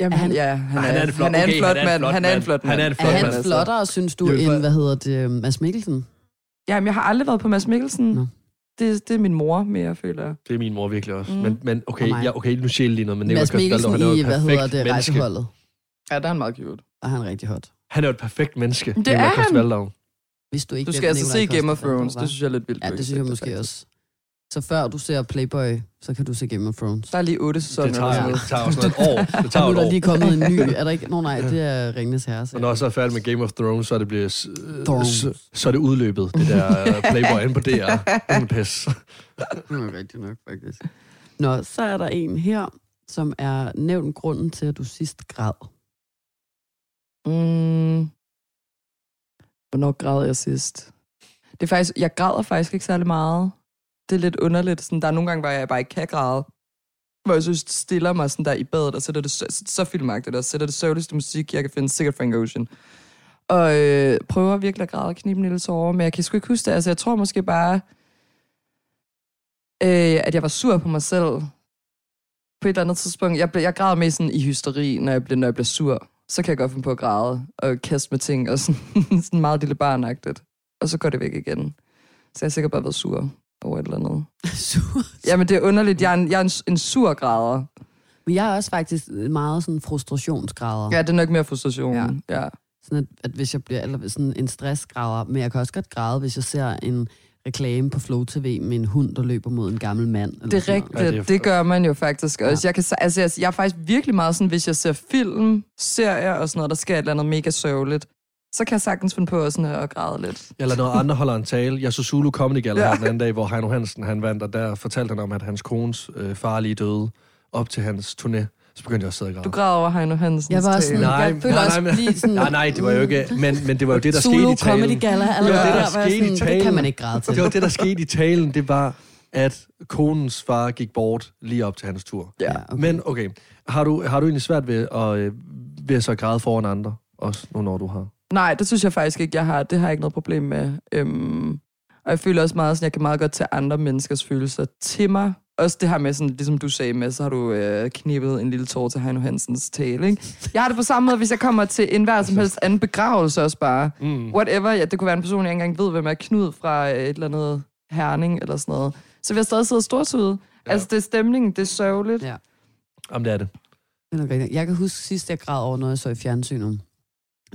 Jamen, Er han- han, ja, han er, Han er en flot- han er en okay, flot han er en mand. flot Han er en mand. flot Han mand. er en Er flot han mand, altså. flottere, synes du, end, hvad hedder det, Mads Mikkelsen? Jamen, jeg har aldrig været på Mads Mikkelsen. Nå. Det, det er min mor mere, føler jeg. Det er min mor virkelig også. Mm. Men, men okay, ja, okay, nu siger jeg lige noget. Men Mads Mikkelsen han er jo i, et hvad perfekt hedder det, menneske. rejseholdet. Ja, der er han meget cute. Og han er rigtig hot. Han er jo et perfekt menneske. Det Nikolaj er han. Hvis du ikke Du skal altså se Game of Thrones. Det synes jeg er lidt vildt. Ja, det synes jeg måske også. Så før du ser Playboy, så kan du se Game of Thrones. Der er lige otte sæsoner. Det tager, sådan det tager også noget et år. Det tager nu er der lige kommet en ny. Er der ikke? Nå nej, det er Ringnes Herre. Og når jeg så er færdig med Game of Thrones, så er det, bliver, så, så er det udløbet, det der øh, Playboy inde på DR. Det er pis. Det er rigtig nok, faktisk. Nå, så er der en her, som er nævnt grunden til, at du sidst græd. Mm. Hvornår græd jeg sidst? Det er faktisk, jeg græder faktisk ikke særlig meget. Det er lidt underligt. Sådan, der er nogle gange, hvor jeg bare ikke kan græde. Hvor jeg synes, stiller mig sådan der i badet, og sætter det så, så filmagtigt, og sætter det sørgeligste musik, jeg kan finde, sikkert Frank Ocean. Og øh, prøver virkelig at græde og knibe en lille tårer, men jeg kan sgu ikke huske det. Altså, jeg tror måske bare, øh, at jeg var sur på mig selv på et eller andet tidspunkt. Jeg, ble, jeg græder mest sådan i hysteri, når jeg, bliver, når jeg bliver sur. Så kan jeg godt finde på at græde og kaste med ting, og sådan, sådan meget lille barnagtigt. Og så går det væk igen. Så jeg har sikkert bare været sur over et eller andet. Sur. Jamen, det er underligt. Jeg er en, jeg er en, en sur græder. Men jeg er også faktisk meget sådan frustrationsgrader. Ja, det er nok mere frustration. Ja. Ja. Sådan at, at hvis jeg bliver eller sådan en stressgrader, men jeg kan også godt græde, hvis jeg ser en reklame på Flow TV med en hund, der løber mod en gammel mand. Eller Det er rigtigt. Ja, det er- det gør man jo faktisk også. Ja. Jeg, kan, altså, jeg, jeg er faktisk virkelig meget sådan, hvis jeg ser film, serier og sådan noget, der sker et eller andet mega sørgeligt, så kan jeg sagtens finde på sådan at græde lidt. Eller når andre holder en tale. Jeg så Zulu Comedy Gala Ja. ja. den anden dag, hvor Heino Hansen han vandt, og der fortalte han om, at hans kones øh, far lige døde op til hans turné. Så begyndte jeg at sidde og græde. Du græder over Heino Hansens Jeg var tale. sådan, Nej, jeg føler nej, også nej, men- lige sådan... Nej, nej, det var jo ikke... Men, men det var jo det, der skete Zulu i talen. Comedy Gala, eller Det var det, der skete i sådan, det kan talen. man ikke græde til. Det var det, der skete i talen. Det var, at konens far gik bort lige op til hans tur. Ja. Ja, okay. Men okay, har du, har du egentlig svært ved at, øh, ved at så græde foran andre? Også nu, når du har... Nej, det synes jeg faktisk ikke, jeg har. Det har jeg ikke noget problem med. Øhm, og jeg føler også meget, sådan, jeg kan meget godt tage andre menneskers følelser til mig. Også det her med, sådan, ligesom du sagde med, så har du øh, knippet en lille tår til Heino Hansens tale. Ikke? Jeg har det på samme måde, hvis jeg kommer til enhver som helst anden begravelse også bare. Mm. Whatever, ja, det kunne være en person, jeg ikke engang ved, hvem er Knud fra øh, et eller andet herning eller sådan noget. Så vil jeg stadig sidde og stortude. Ja. Altså, det er stemningen, det er sørgeligt. Ja. Jamen, det er det. Jeg kan huske sidst, jeg græd over noget, jeg så i fjernsynet.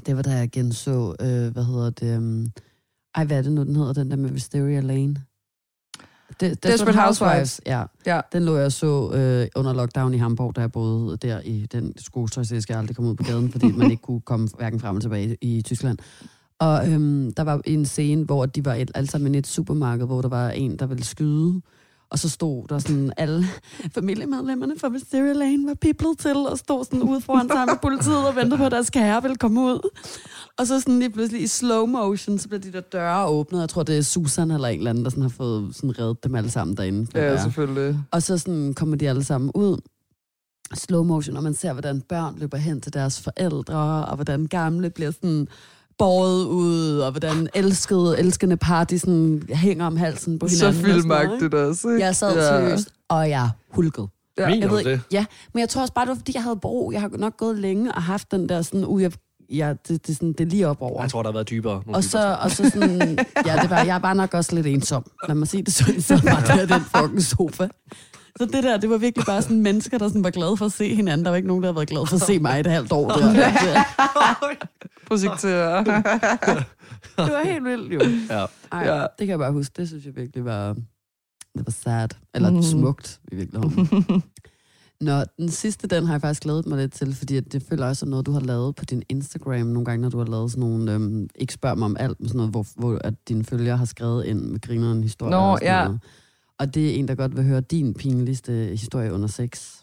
Det var da jeg genså, øh, hvad hedder det, um, ej, hvad er det nu, den hedder, den der med Wisteria Lane? De, Desperate Housewives. Ja. Ja. Den lå jeg så øh, under lockdown i Hamburg, da jeg boede der i den skotøjsæske, jeg aldrig kom ud på gaden, fordi man ikke kunne komme hverken frem og tilbage i Tyskland. Og øhm, der var en scene, hvor de var et, alle sammen i et supermarked, hvor der var en, der ville skyde. Og så stod der sådan alle familiemedlemmerne fra Wisteria Lane var piblet til, og stod sådan ude foran sammen med politiet og ventede på, at deres kære ville komme ud. Og så sådan lige pludselig i slow motion, så bliver de der døre åbnet. Jeg tror, det er Susan eller en eller anden, der sådan har fået sådan reddet dem alle sammen derinde. Ja, selvfølgelig. Og så sådan kommer de alle sammen ud. Slow motion, og man ser, hvordan børn løber hen til deres forældre, og hvordan gamle bliver sådan båret ud, og hvordan elskede, elskende par, de sådan hænger om halsen på Så hinanden. og noget, filmagtigt også, ikke? Jeg sad Ja. seriøst, og jeg hulkede. Ja. Mener Jeg du ved, det? Ja, men jeg tror også bare, det var, fordi jeg havde brug. Jeg har nok gået længe og haft den der sådan, uh, jeg, ja, det, det, er sådan, det er lige op over. Jeg tror, der har været dybere. Og dybere så, og så sådan, ja, det var, jeg var nok også lidt ensom. Lad mig sige det sådan, så var der den fucking sofa. Så det der, det var virkelig bare sådan mennesker, der sådan var glade for at se hinanden. Der var ikke nogen, der havde været glade for at se mig et halvt år. Der. Projektere. Det var helt vildt, jo. Ja. Ej, Ja. det kan jeg bare huske. Det synes jeg virkelig var, det var sad. Eller Mm. smukt, i virkeligheden. Nå, den sidste, den har jeg faktisk glædet mig lidt til, fordi at det føler også som noget, du har lavet på din Instagram nogle gange, når du har lavet sådan nogle, øhm, ikke spørg mig om alt, men sådan noget, hvor, hvor at dine følgere har skrevet ind med grineren historier. Nå, og sådan ja. noget. Og det er en, der godt vil høre din pinligste historie under sex.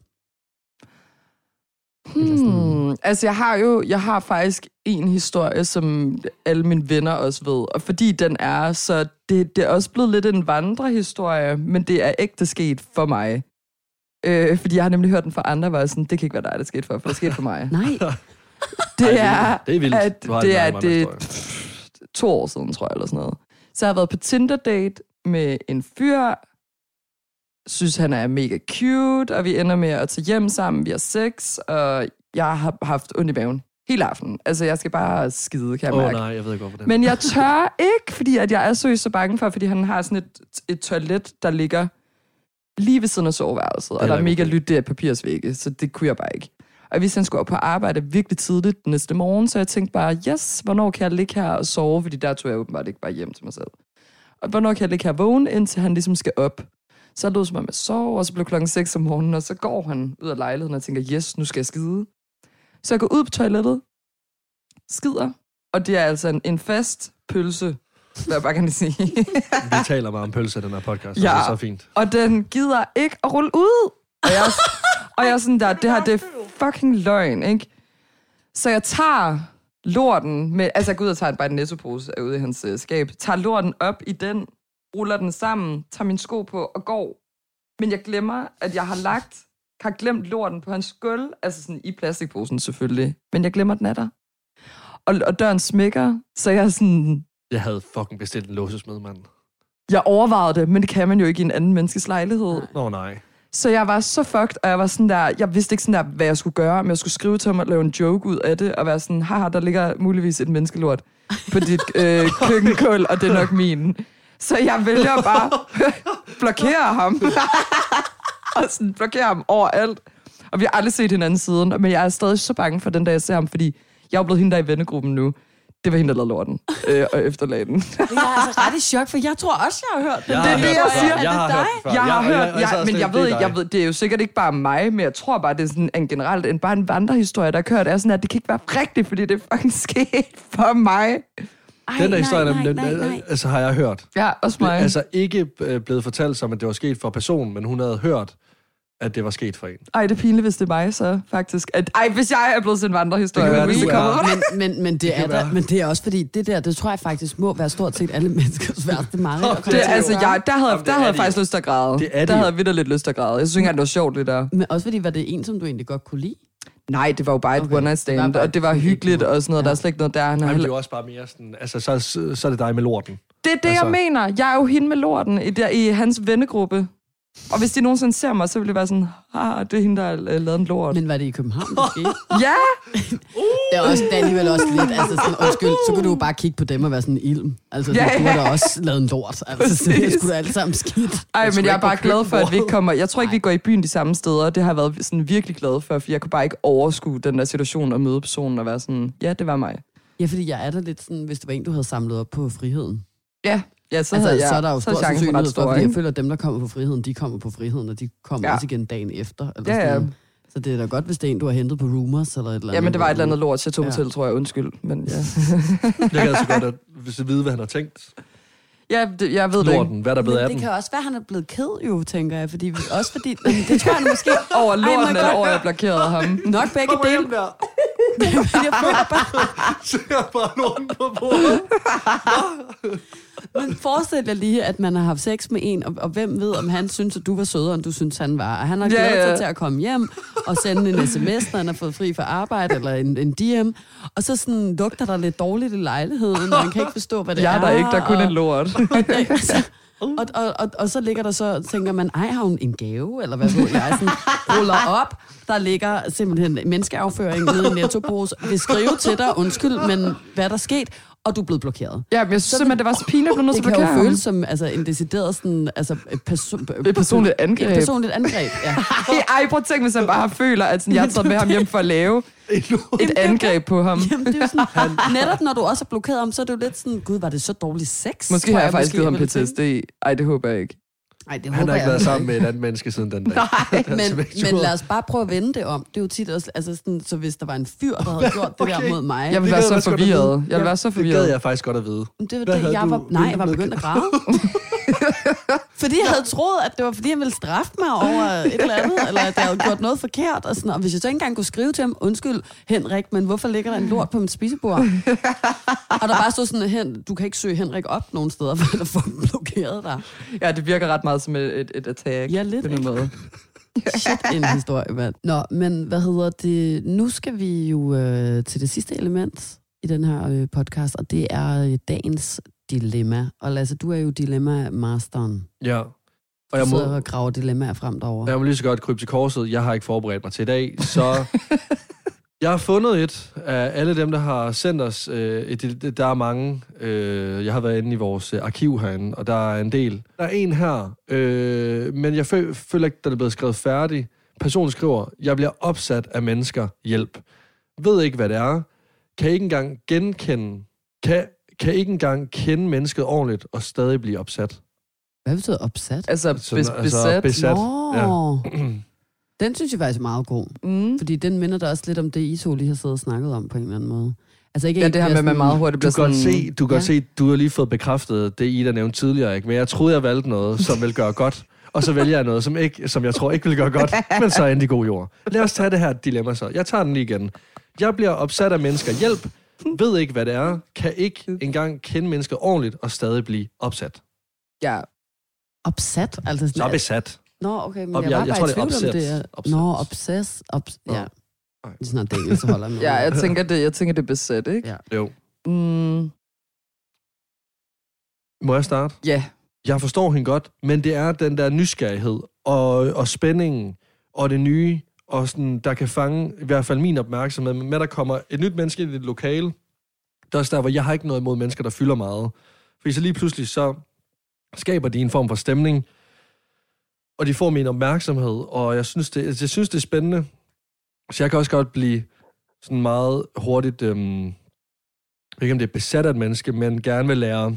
Hmm. Altså, jeg har jo jeg har faktisk en historie, som alle mine venner også ved. Og fordi den er, så det, det er også blevet lidt en vandrehistorie, men det er ægte sket for mig. Øh, fordi jeg har nemlig hørt den fra andre, hvor jeg sådan, det kan ikke være dig, der skete for, for det skete for mig. Nej, Det er, det er vildt. at det er det, vandrehistorie. to år siden, tror jeg, eller sådan noget. Så jeg har været på Tinder-date med en fyr, synes, han er mega cute, og vi ender med at tage hjem sammen, vi har sex, og jeg har haft ondt i maven hele aftenen. Altså, jeg skal bare skide, kan jeg oh, mærke. nej, jeg ved ikke, hvorfor det Men jeg tør ikke, fordi at jeg er seriøst så bange for, fordi han har sådan et, et toilet, der ligger lige ved siden af soveværelset, og der er mega lyt der papirsvægge, så det kunne jeg bare ikke. Og hvis han skulle op på arbejde virkelig tidligt næste morgen, så jeg tænkte bare, yes, hvornår kan jeg ligge her og sove? Fordi der tog jeg åbenbart ikke bare hjem til mig selv. Og hvornår kan jeg ligge her vågne, indtil han ligesom skal op? Så lød som om jeg sov, og så blev klokken 6 om morgenen, og så går han ud af lejligheden og tænker, yes, nu skal jeg skide. Så jeg går ud på toilettet, skider, og det er altså en, en fast pølse vil jeg bare gerne sige. Vi taler meget om pølse i den her podcast, ja. Ja. det er så fint. og den gider ikke at rulle ud. Og jeg, og jeg er sådan der, det her, det er fucking løgn, ikke? Så jeg tager lorten med, altså jeg går ud og tager bare en nettopose ude i hans øh, skab, tager lorten op i den, ruller den sammen, tager min sko på og går. Men jeg glemmer, at jeg har lagt, har glemt lorten på hans gulv, altså sådan i plastikposen selvfølgelig, men jeg glemmer, den er der. Og, og døren smækker, så jeg er sådan, Jeg havde fucking bestilt en låsesmed, mand. jeg overvejede det, men det kan man jo ikke i en anden menneskes lejlighed. Nå nej. Så jeg var så fucked, og jeg var sådan der, jeg vidste ikke sådan der, hvad jeg skulle gøre, men jeg skulle skrive til ham og lave en joke ud af det, og være sådan, haha, der ligger muligvis et menneskelort på dit øh, køkkenkul, og det er nok min. Så jeg vælger bare blokere ham. og sådan blokere ham overalt. Og vi har aldrig set hinanden siden, men jeg er stadig så bange for den dag, jeg ser ham, fordi jeg er blevet hende der i vennegruppen nu. Det var hende, der lavede lorten øh, og efterlagde den. Jeg er altså ret i chok, for jeg tror også, jeg har hørt det. Jeg Det er har det, hørt jeg siger. Jeg har Er det. Jeg har hørt, jeg- men jeg ved, jeg ved, det er jo sikkert ikke bare mig, men jeg tror bare, det er sådan en generelt, en, bare en vandrehistorie, der er kørt, er sådan, at det kan ikke være rigtigt, fordi det er fucking sket for mig. Ej, Den der historie, nej, den, nej, nej, nej. altså har jeg hørt. Ja, også Det, mig. altså ikke øh, blevet fortalt som, at det var sket for personen, men hun havde hørt, at det var sket for en. Ej, det er pinligt, hvis det er mig, så faktisk. At, ej, hvis jeg er blevet til en vandrehistorie. Det kan være, er. kommer- Men, men, men, det er kan der, være. men det er også fordi, det der, det tror jeg faktisk må være stort set alle menneskers værste mareridt. Det, altså, jeg, der havde, Jamen, det der er havde jeg faktisk lyst til at græde. Det er de der havde jeg lidt lyst til at græde. Jeg synes ikke, det var sjovt, det der. Men også fordi, var det en, som du egentlig godt kunne lide? Nej, det var jo bare et Okay. one night Det stand, og det var hyggeligt og sådan noget. Der er Ja. slet ikke noget der. Han Jamen, det heller... er jo også bare mere sådan, altså så, så, så er det dig med lorten. Det er det, Altså- jeg mener. Jeg er jo hende med lorten i, der, i hans vennegruppe. Og hvis de nogensinde ser mig, så vil det være sådan, ah, det er hende, der har øh, lavet en lort. Men var det i København, skete? Ja, Det er, også, det er alligevel også lidt, altså sådan, undskyld, så kunne du jo bare kigge på dem og være sådan en ilm. Altså, Ja, ja, du har da også lavet en lort. Altså, så det skulle da alle sammen skidt. Ej, men jeg er bare glad for, at vi ikke kommer... Jeg tror ikke, vi går i byen de samme steder. Det har jeg været sådan virkelig glad for, for jeg kunne bare ikke overskue den der situation og møde personen og være sådan, ja, det var mig. Ja, fordi jeg er da lidt sådan, hvis det var en, du havde samlet op på friheden. Ja, ja så, Altså, jeg, så er der jo så stor sandsynlighed for, fordi jeg føler, at dem, der kommer på friheden, de kommer på friheden, og de kommer Ja. også igen dagen efter. Eller Ja, ja. Så det er da godt, hvis det er en, du har hentet på Rumors eller et eller andet. Ja, men det var et eller andet lort, jeg tog Ja. til, tror jeg. Undskyld. Men ja, Jeg kan altså godt at, hvis jeg vide, hvad han har tænkt. ja det, jeg ved det ikke. Lorten, hvad er der blevet Men af det den? kan også være, at han er blevet ked, jo, tænker jeg. Fordi, også fordi, det tror jeg måske... Over lorten, jeg eller over, jeg blokerede ham. Nok begge dele. Men jeg føler bare, Ser bare lorten på bordet. men forestil dig lige, at man har haft sex med en, og, og hvem ved, om han synes, at du var sødere, end du synes, han var. Og han har Ja, glædet ja. sig til at komme hjem og sende en sms, når han har fået fri fra arbejde, eller en, en DM. Og så sådan, lugter der lidt dårligt i lejligheden, og man kan ikke forstå, hvad det Jeg er. er der ikke, der er kun og, en lort. Og, og, og, og så ligger der så, tænker man, ej, har hun en gave, eller hvad ved jeg, sådan, ruller op, der ligger simpelthen menneskeafføring nede i nettopose, vil skrive til dig, undskyld, men hvad er der sket? Og du er blevet blokeret. Ja, men jeg synes simpelthen, det var så pinligt, at blive nødt Det til at kan jo blokere føles som altså, en decideret sådan, altså, et perso- Et personligt angreb. Et personligt angreb, ja. Ej, prøv at tænke, hvis han bare føler, at sådan, jeg har taget med ham hjem for at lave et angreb på ham. Jamen, det er jo sådan, netop når du også er blokeret om, så er det jo lidt sådan, gud, var det så dårlig sex? Måske har jeg faktisk givet ham. PTSD. Ej, det håber jeg ikke. Ej, det Han håber har ikke jeg været sammen med et andet menneske siden den dag. Nej. Altså, men, men lad os bare prøve at vende det om. Det er jo tit også, altså sådan, så hvis der var en fyr, der havde gjort det Okay. der mod mig, Jeg vil Det være så forvirret. Jeg vil være så Det gad forvirret. jeg faktisk godt at vide. det det, jeg var, nej, jeg var begyndt at græde. fordi jeg havde troet, at det var fordi, han ville straffe mig over et eller andet, eller at jeg havde gjort noget forkert. Og, sådan, og hvis jeg så ikke engang kunne skrive til ham, undskyld Henrik, men hvorfor ligger der en lort på mit spisebord? og der bare stod sådan, hen, du kan ikke søge Henrik op nogen steder, for at få blokeret dig. Ja, det virker ret meget som et, et, et attack. Ja, lidt, På ikke? måde. Shit, en historie, mand. Nå, men hvad hedder det? Nu skal vi jo øh, til det sidste element i den her øh, podcast, og det er øh, dagens dilemma. Og Lasse, du er jo dilemma-masteren. Ja. Og jeg må, sidder og graver dilemmaer frem derovre. jeg må lige så godt krybe til korset. Jeg har ikke forberedt mig til i dag, så... Jeg har fundet et af alle dem, der har sendt os. Øh, et, der er mange. Øh, jeg har været inde i vores øh, arkiv herinde, og der er en del. Der er en her, øh, men jeg fø- føler ikke, den er blevet skrevet færdig. Personen skriver, jeg bliver opsat af mennesker. Hjælp. Ved ikke, hvad det er. Kan ikke engang genkende... Kan, kan ikke engang kende mennesket ordentligt og stadig blive opsat. Hvad betyder opsat? Altså, Så- bes, altså, besat. besat. Nå. Den synes jeg faktisk er meget god. Mm. Fordi den minder da også lidt om det, I to lige har siddet og snakket om på en eller anden måde. Altså ikke Ja, det her med, at man meget hurtigt Du bliver kan godt sådan... se, du kan Ja. se, du har lige fået bekræftet det, Ida nævnte tidligere, ikke? men jeg troede, jeg valgte noget, som vil gøre godt, og så vælger jeg noget, som, ikke, som jeg tror ikke vil gøre godt, men så er endelig god jord. Lad os tage det her dilemma så. Jeg tager den lige igen. Jeg bliver opsat af mennesker. Hjælp. Ved ikke, hvad det er. Kan ikke engang kende mennesker ordentligt og stadig blive opsat. Ja, Opsat? Altså, Så er besat. Nå, okay, men Op- jeg, jeg- var jeg bare tror, i det er tvivl om obsess. det er... Obsess. Nå, obsess. Obs Nå. ja. Det er sådan, at det engelsk holder med. ja jeg, tænker, det, jeg tænker, det er besat, ikke? Ja. Jo. Mm, Må jeg starte? ja. Jeg forstår hende godt, men det er den der nysgerrighed og, og spændingen og det nye, og sådan, der kan fange i hvert fald min opmærksomhed, Men der kommer et nyt menneske ind i et lokale. der er også der, hvor jeg har ikke noget imod mennesker, der fylder meget. Fordi så lige pludselig, så skaber de en form for stemning, og de får min opmærksomhed, og jeg synes, det, altså, jeg synes, det er spændende. Så jeg kan også godt blive sådan meget hurtigt, øhm, ikke om det er besat af et menneske, men gerne vil lære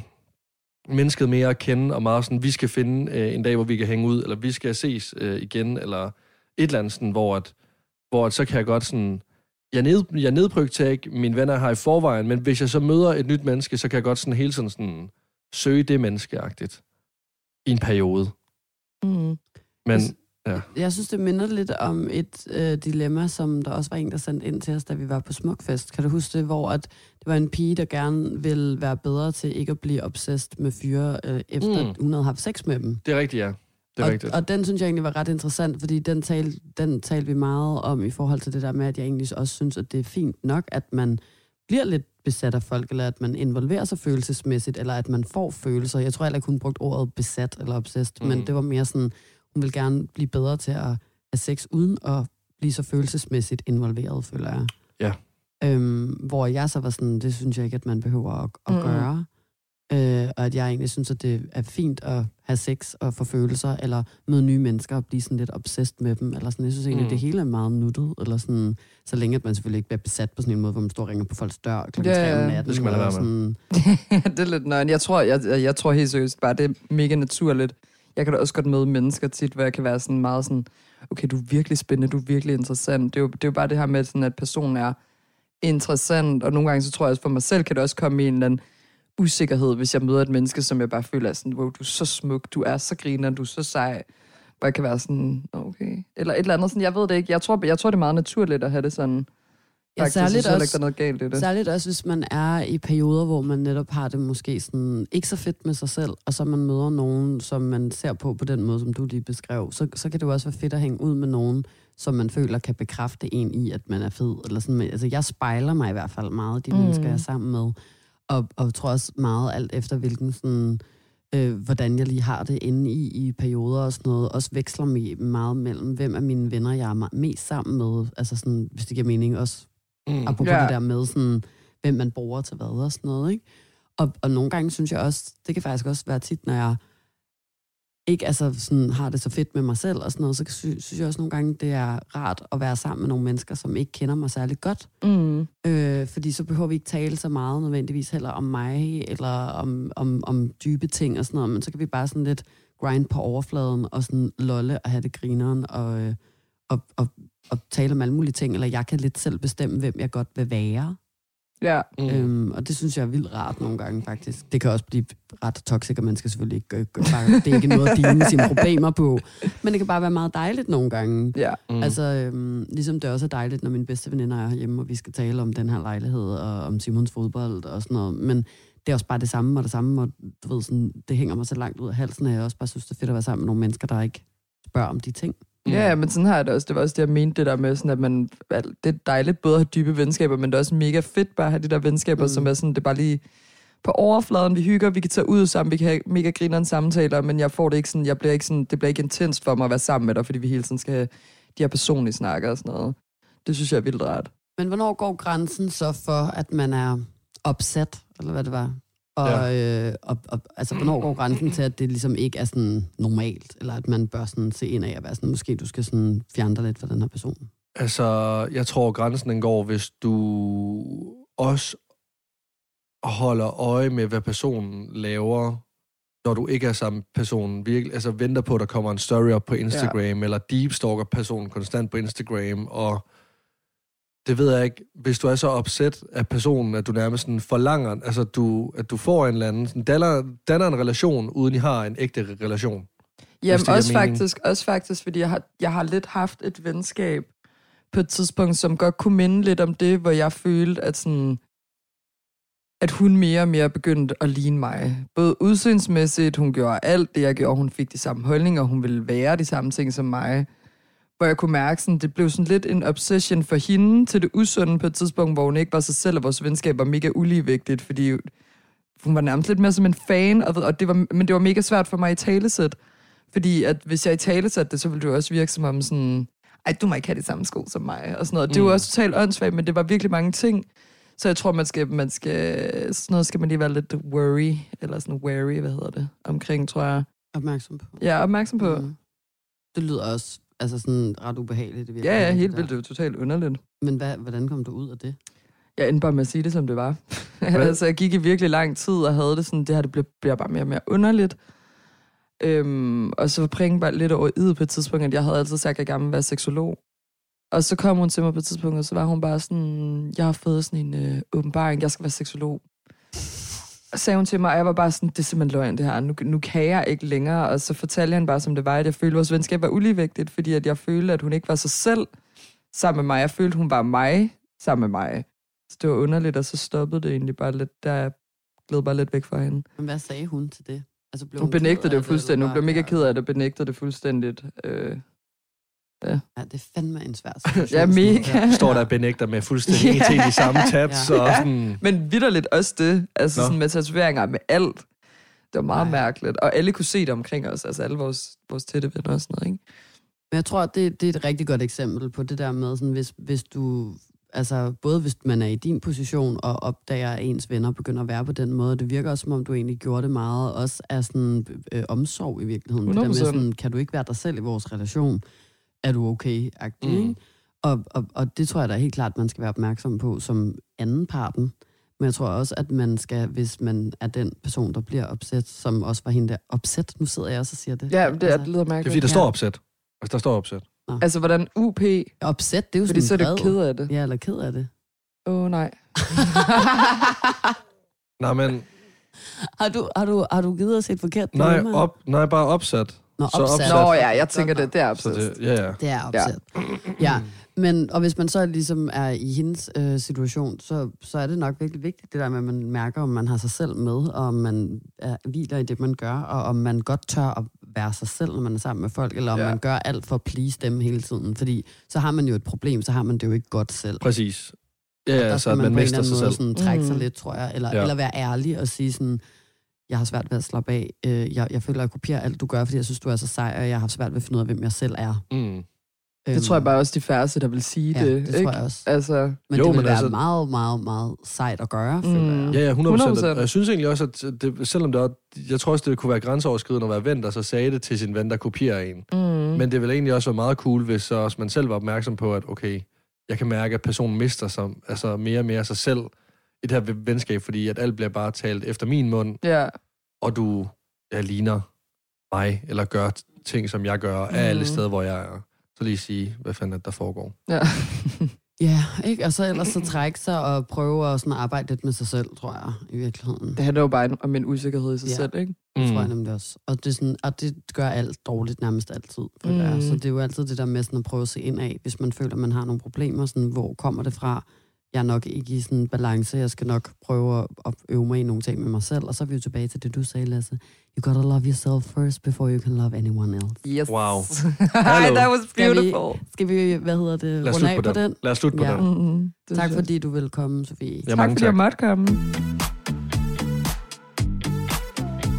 mennesket mere at kende, og meget sådan, vi skal finde øh, en dag, hvor vi kan hænge ud, eller vi skal ses øh, igen, eller et eller andet sådan, hvor, at, hvor at så kan jeg godt sådan, jeg, ned, jeg nedprioriterer ikke mine venner har i forvejen, men hvis jeg så møder et nyt menneske, så kan jeg godt sådan hele tiden sådan, søge det menneskeagtigt i en periode. Mm. Men Jeg synes, det minder lidt om et øh, dilemma, som der også var en, der sendte ind til os, da vi var på Smukfest. Kan du huske det, hvor at det var en pige, der gerne ville være bedre til ikke at blive obsessed med fyre, øh, efter mm. hun havde haft sex med dem? det er rigtigt, ja. Det er og, rigtigt. og den synes jeg egentlig var ret interessant, fordi den talte den talte vi meget om i forhold til det der med, at jeg egentlig også synes, at det er fint nok, at man bliver lidt besat af folk, eller at man involverer sig følelsesmæssigt, eller at man får følelser. Jeg tror heller ikke, hun brugte ordet besat eller obsessed, mm. Men det var mere sådan, hun vil gerne blive bedre til at have sex, uden at blive så følelsesmæssigt involveret, føler jeg. Ja. Øhm, hvor jeg så var sådan, det synes jeg ikke, at man behøver at, at Mm. gøre. Øh, og at jeg egentlig synes, at det er fint at have sex og få følelser, eller møde nye mennesker og blive sådan lidt obsessed med dem. Eller sådan. Jeg synes egentlig, Mm. det hele er meget nuttet. Eller sådan, så længe at man selvfølgelig ikke bliver besat på sådan en måde, hvor man står og ringer på folks dør klokken Ja, 3 om natten. Det skal man lade og være med. sådan, det er lidt nøgen. Jeg tror, jeg, jeg, jeg tror helt seriøst bare, det er mega naturligt. Jeg kan da også godt møde mennesker tit, hvor jeg kan være sådan meget sådan, okay, du er virkelig spændende, du er virkelig interessant. Det er jo, det er jo bare det her med, sådan, at personen er interessant, og nogle gange så tror jeg også for mig selv, kan det også komme i en eller anden usikkerhed, hvis jeg møder et menneske, som jeg bare føler er sådan, wow, du er så smuk, du er så griner, du er så sej. Hvor jeg kan være sådan, okay. Eller et eller andet sådan, jeg ved det ikke. Jeg tror, jeg tror det er meget naturligt at have det sådan. Ja, Faktisk, jeg særligt ikke, også- der noget galt i det. Særligt også, hvis man er i perioder, hvor man netop har det måske sådan ikke så fedt med sig selv, og så man møder nogen, som man ser på på den måde, som du lige beskrev, så, så kan det jo også være fedt at hænge ud med nogen, som man føler kan bekræfte en i, at man er fed. Eller sådan. Altså, jeg spejler mig i hvert fald meget, de mm. mennesker, jeg er sammen med. Og, og tror også meget alt efter, hvilken sådan, øh, hvordan jeg lige har det inde i, i perioder og sådan noget. Også veksler mig meget mellem, hvem af mine venner, jeg er me- mest sammen med. Altså sådan, hvis det giver mening, også Mm. Apropos ja. det der med, sådan, hvem man bruger til hvad og sådan noget. Ikke? Og, og nogle gange synes jeg også, det kan faktisk også være tit, når jeg ikke altså, sådan, har det så fedt med mig selv og sådan noget, så sy- synes jeg også nogle gange, det er rart at være sammen med nogle mennesker, som ikke kender mig særlig godt. Mm. Øh, fordi så behøver vi ikke tale så meget nødvendigvis heller om mig, eller om, om, om dybe ting og sådan noget, men så kan vi bare sådan lidt grind på overfladen og sådan lolle og have det grineren og, øh, og, og, og tale om alle mulige ting, eller jeg kan lidt selv bestemme, hvem jeg godt vil være. Ja. Mm. Øhm, og det synes jeg er vildt rart nogle gange, faktisk. Det kan også blive ret toxic, og man skal selvfølgelig ikke gøre, gøre bare, det er ikke noget at dine sine problemer på. Men det kan bare være meget dejligt nogle gange. Ja. Mm. Altså, øhm, ligesom det også er dejligt, når mine bedste veninder er hjemme, og vi skal tale om den her lejlighed, og om Simons fodbold og sådan noget. Men det er også bare det samme og det samme, og du ved, sådan, det hænger mig så langt ud af halsen, at jeg også bare synes, det er fedt at være sammen med nogle mennesker, der ikke spørger om de ting. Ja, ja, men sådan har jeg det også. Det var også det, jeg mente, det der med, sådan, at man, det er dejligt både at have dybe venskaber, men det er også mega fedt bare at have de der venskaber, mm. Mm. som er sådan, det er bare lige på overfladen, vi hygger, vi kan tage ud sammen, vi kan have mega grineren samtaler, men jeg får det ikke sådan, jeg bliver ikke sådan, det bliver ikke intens for mig at være sammen med dig, fordi vi hele tiden skal have de her personlige snakker og sådan noget. Det synes jeg er vildt rart. Men hvornår går grænsen så for, at man er opsat, eller hvad det var? Og, ja. øh, og, og, altså, hvornår går grænsen til, at det ligesom ikke er sådan normalt, eller at man bør sådan se ind af at være sådan, måske du skal sådan fjerne dig lidt fra den her person? Altså, jeg tror, grænsen den går, hvis du også holder øje med, hvad personen laver, når du ikke er sammen personen. Virkelig, altså venter på, at der kommer en story op på Instagram, ja. eller deepstalker personen konstant på Instagram, og det ved jeg ikke, hvis du er så opsat af personen, at du nærmest sådan forlanger, altså du, at du får en eller anden, sådan danner, danner en relation, uden I har en ægte relation. Jamen, også faktisk, også faktisk, fordi jeg har, jeg har lidt haft et venskab på et tidspunkt, som godt kunne minde lidt om det, hvor jeg følte, at sådan, at hun mere og mere begyndte at ligne mig. Både udsynsmæssigt, hun gjorde alt det, jeg gjorde, hun fik de samme holdninger, hun ville være de samme ting som mig. Hvor jeg kunne mærke, sådan, det blev sådan lidt en obsession for hende til det usunde på et tidspunkt, hvor hun ikke var sig selv, og vores venskab var mega uligevægtigt, fordi hun var nærmest lidt mere som en fan, og, og det var, men det var mega svært for mig i talesæt. Fordi at hvis jeg i talesæt det, så ville det jo også virke som om sådan, ej, du må ikke have de samme sko som mig, og sådan noget. Mm. Det var også totalt åndssvagt, men det var virkelig mange ting. Så jeg tror, man skal, man skal, sådan noget skal man lige være lidt worry, eller sådan wary, hvad hedder det, omkring, tror jeg. Opmærksom på. Er opmærksom på. Mm. Det lyder også altså sådan ret ubehageligt. Det Ja, ja, helt vildt. Det jo totalt underligt. Men hvad, hvordan kom du ud af det? Jeg endte bare med at sige det, som det var. altså, jeg gik i virkelig lang tid og havde det sådan, det her det bliver, bliver bare mere og mere underligt. Øhm, og så var bare lidt over id på et tidspunkt, at jeg havde altid sagt, at jeg gerne ville være seksolog. Og så kom hun til mig på et tidspunkt, og så var hun bare sådan, jeg har fået sådan en øh, åbenbaring, jeg skal være seksolog. Og sagde hun til mig, og jeg var bare sådan, det er simpelthen løgn det her, nu, nu kan jeg ikke længere. Og så fortalte hende bare, som det var, at jeg følte, at vores venskab var uligevægtigt, fordi at jeg følte, at hun ikke var sig selv sammen med mig. Jeg følte, hun var mig sammen med mig. Så det var underligt, og så stoppede det egentlig bare lidt, der gled bare lidt væk fra hende. Men hvad sagde hun til det? Altså, blev Hun ked benægtede det jo fuldstændig. Hun blev mega ked af det, benægtede det fuldstændigt. Øh, Ja, det er fandme en svær situation. ja, mega. Står der og benægter med fuldstændig Ja. til de samme tats, Ja. og sådan... Men vidderligt også det. Altså Nå. sådan med tatoveringer, med alt. Det var meget Ej. mærkeligt. Og alle kunne se det omkring os. Altså alle vores, vores tætte venner og sådan noget, ikke? Men jeg tror, det, det er et rigtig godt eksempel på det der med, sådan, hvis, hvis du, altså både hvis man er i din position og opdager, at ens venner begynder at være på den måde, det virker også, som om du egentlig gjorde det meget, også af sådan øh, omsorg i virkeligheden. Det der med 100%. sådan, kan du ikke være dig selv i vores relation? Er du okay-agtig, Mm. ikke? Og, og, og det tror jeg da helt klart, man skal være opmærksom på som anden parten. Men jeg tror også, at man skal, hvis man er den person, der bliver opsat, som også var hende der opsat, nu sidder jeg også og siger det. Ja, det, er, altså, det lyder Det er fordi, mærkeligt. der står opsat. Altså, der står opsat. Altså, hvordan UP? opsat, det er jo Fordi så er sådan det vred. ked af det. Ja, eller ked af det. Åh, oh, nej. Nej, men... Har du, har du, har du givet os et forkert Nej, op, nej, bare opsat. Nå, så opsat. opsat. Nå ja, jeg tænker det, det er Så absurd. det, ja, ja. Det er opsat. Ja. ja. Men, og hvis man så ligesom er i hendes øh, situation, så, så er det nok virkelig vigtigt, det der med, at man mærker, om man har sig selv med, og om man er, hviler i det, man gør, og om man godt tør at være sig selv, når man er sammen med folk, eller om Ja. man gør alt for at please dem hele tiden. Fordi så har man jo et problem, så har man det jo ikke godt selv. Præcis. Ja, Og ja, der så skal at man, man på en mister eller anden sig måde selv. sådan, trække sig Mm. lidt, tror jeg. Eller, ja. eller være ærlig og sige sådan, jeg har svært ved at slappe af. Øh, jeg, jeg føler, at jeg kopierer alt, du gør, fordi jeg synes, du er så sej, og jeg har svært ved at finde ud af, hvem jeg selv er. Mm. Det tror jeg bare også de færreste, der vil sige ja, det. det ikke? tror jeg også. Altså, Men Jo, det vil men være altså- meget, meget, meget sejt at gøre, føler Mm. jeg. Ja, ja, 100 procent. 100%. Og jeg synes egentlig også, at det, selvom det er, jeg tror også, det kunne være grænseoverskridende at være ven, der så sagde det til sin ven, der kopierer en. mm. Men det vil egentlig også være meget cool, hvis så også man selv var opmærksom på, at okay, jeg kan mærke, at personen mister sig, altså mere og mere sig selv i det her venskab, fordi at alt bliver bare talt efter min mund, Ja, og du ja, ligner mig, eller gør ting, som jeg gør, af alle Mhm. steder, hvor jeg er. Så lige sige, hvad fanden er det, der foregår. ja. Ja, ikke? Og så ellers så trække sig og prøve at sådan arbejde lidt med sig selv, tror jeg, i virkeligheden. Det handler jo bare om en usikkerhed i sig Ja. selv, ikke? Det tror jeg Mm. nemlig også. Og det, sådan, og det gør alt dårligt nærmest altid. Mm. Så det er jo altid det der med sådan at prøve at se ind af, hvis man føler, man har nogle problemer. Sådan, hvor kommer det fra? Jeg er nok ikke i sådan en balance. Jeg skal nok prøve at, øve mig i nogle ting med mig selv. Og så er vi jo tilbage til det, du sagde, Lasse. You gotta love yourself first, before you can love anyone else. Yes. Wow. Ej, that was Skal vi- beautiful. Skal vi, hvad hedder det, Lad os runde af på på den. Lad os slutte på Ja. den. Mm-hmm. Det Tak jeg. fordi du vil komme, Sofie. Ja, Tak fordi jeg tak. måtte komme.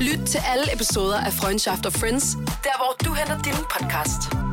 Lyt til alle episoder af Freundschaft og Friends, der hvor du henter din podcast.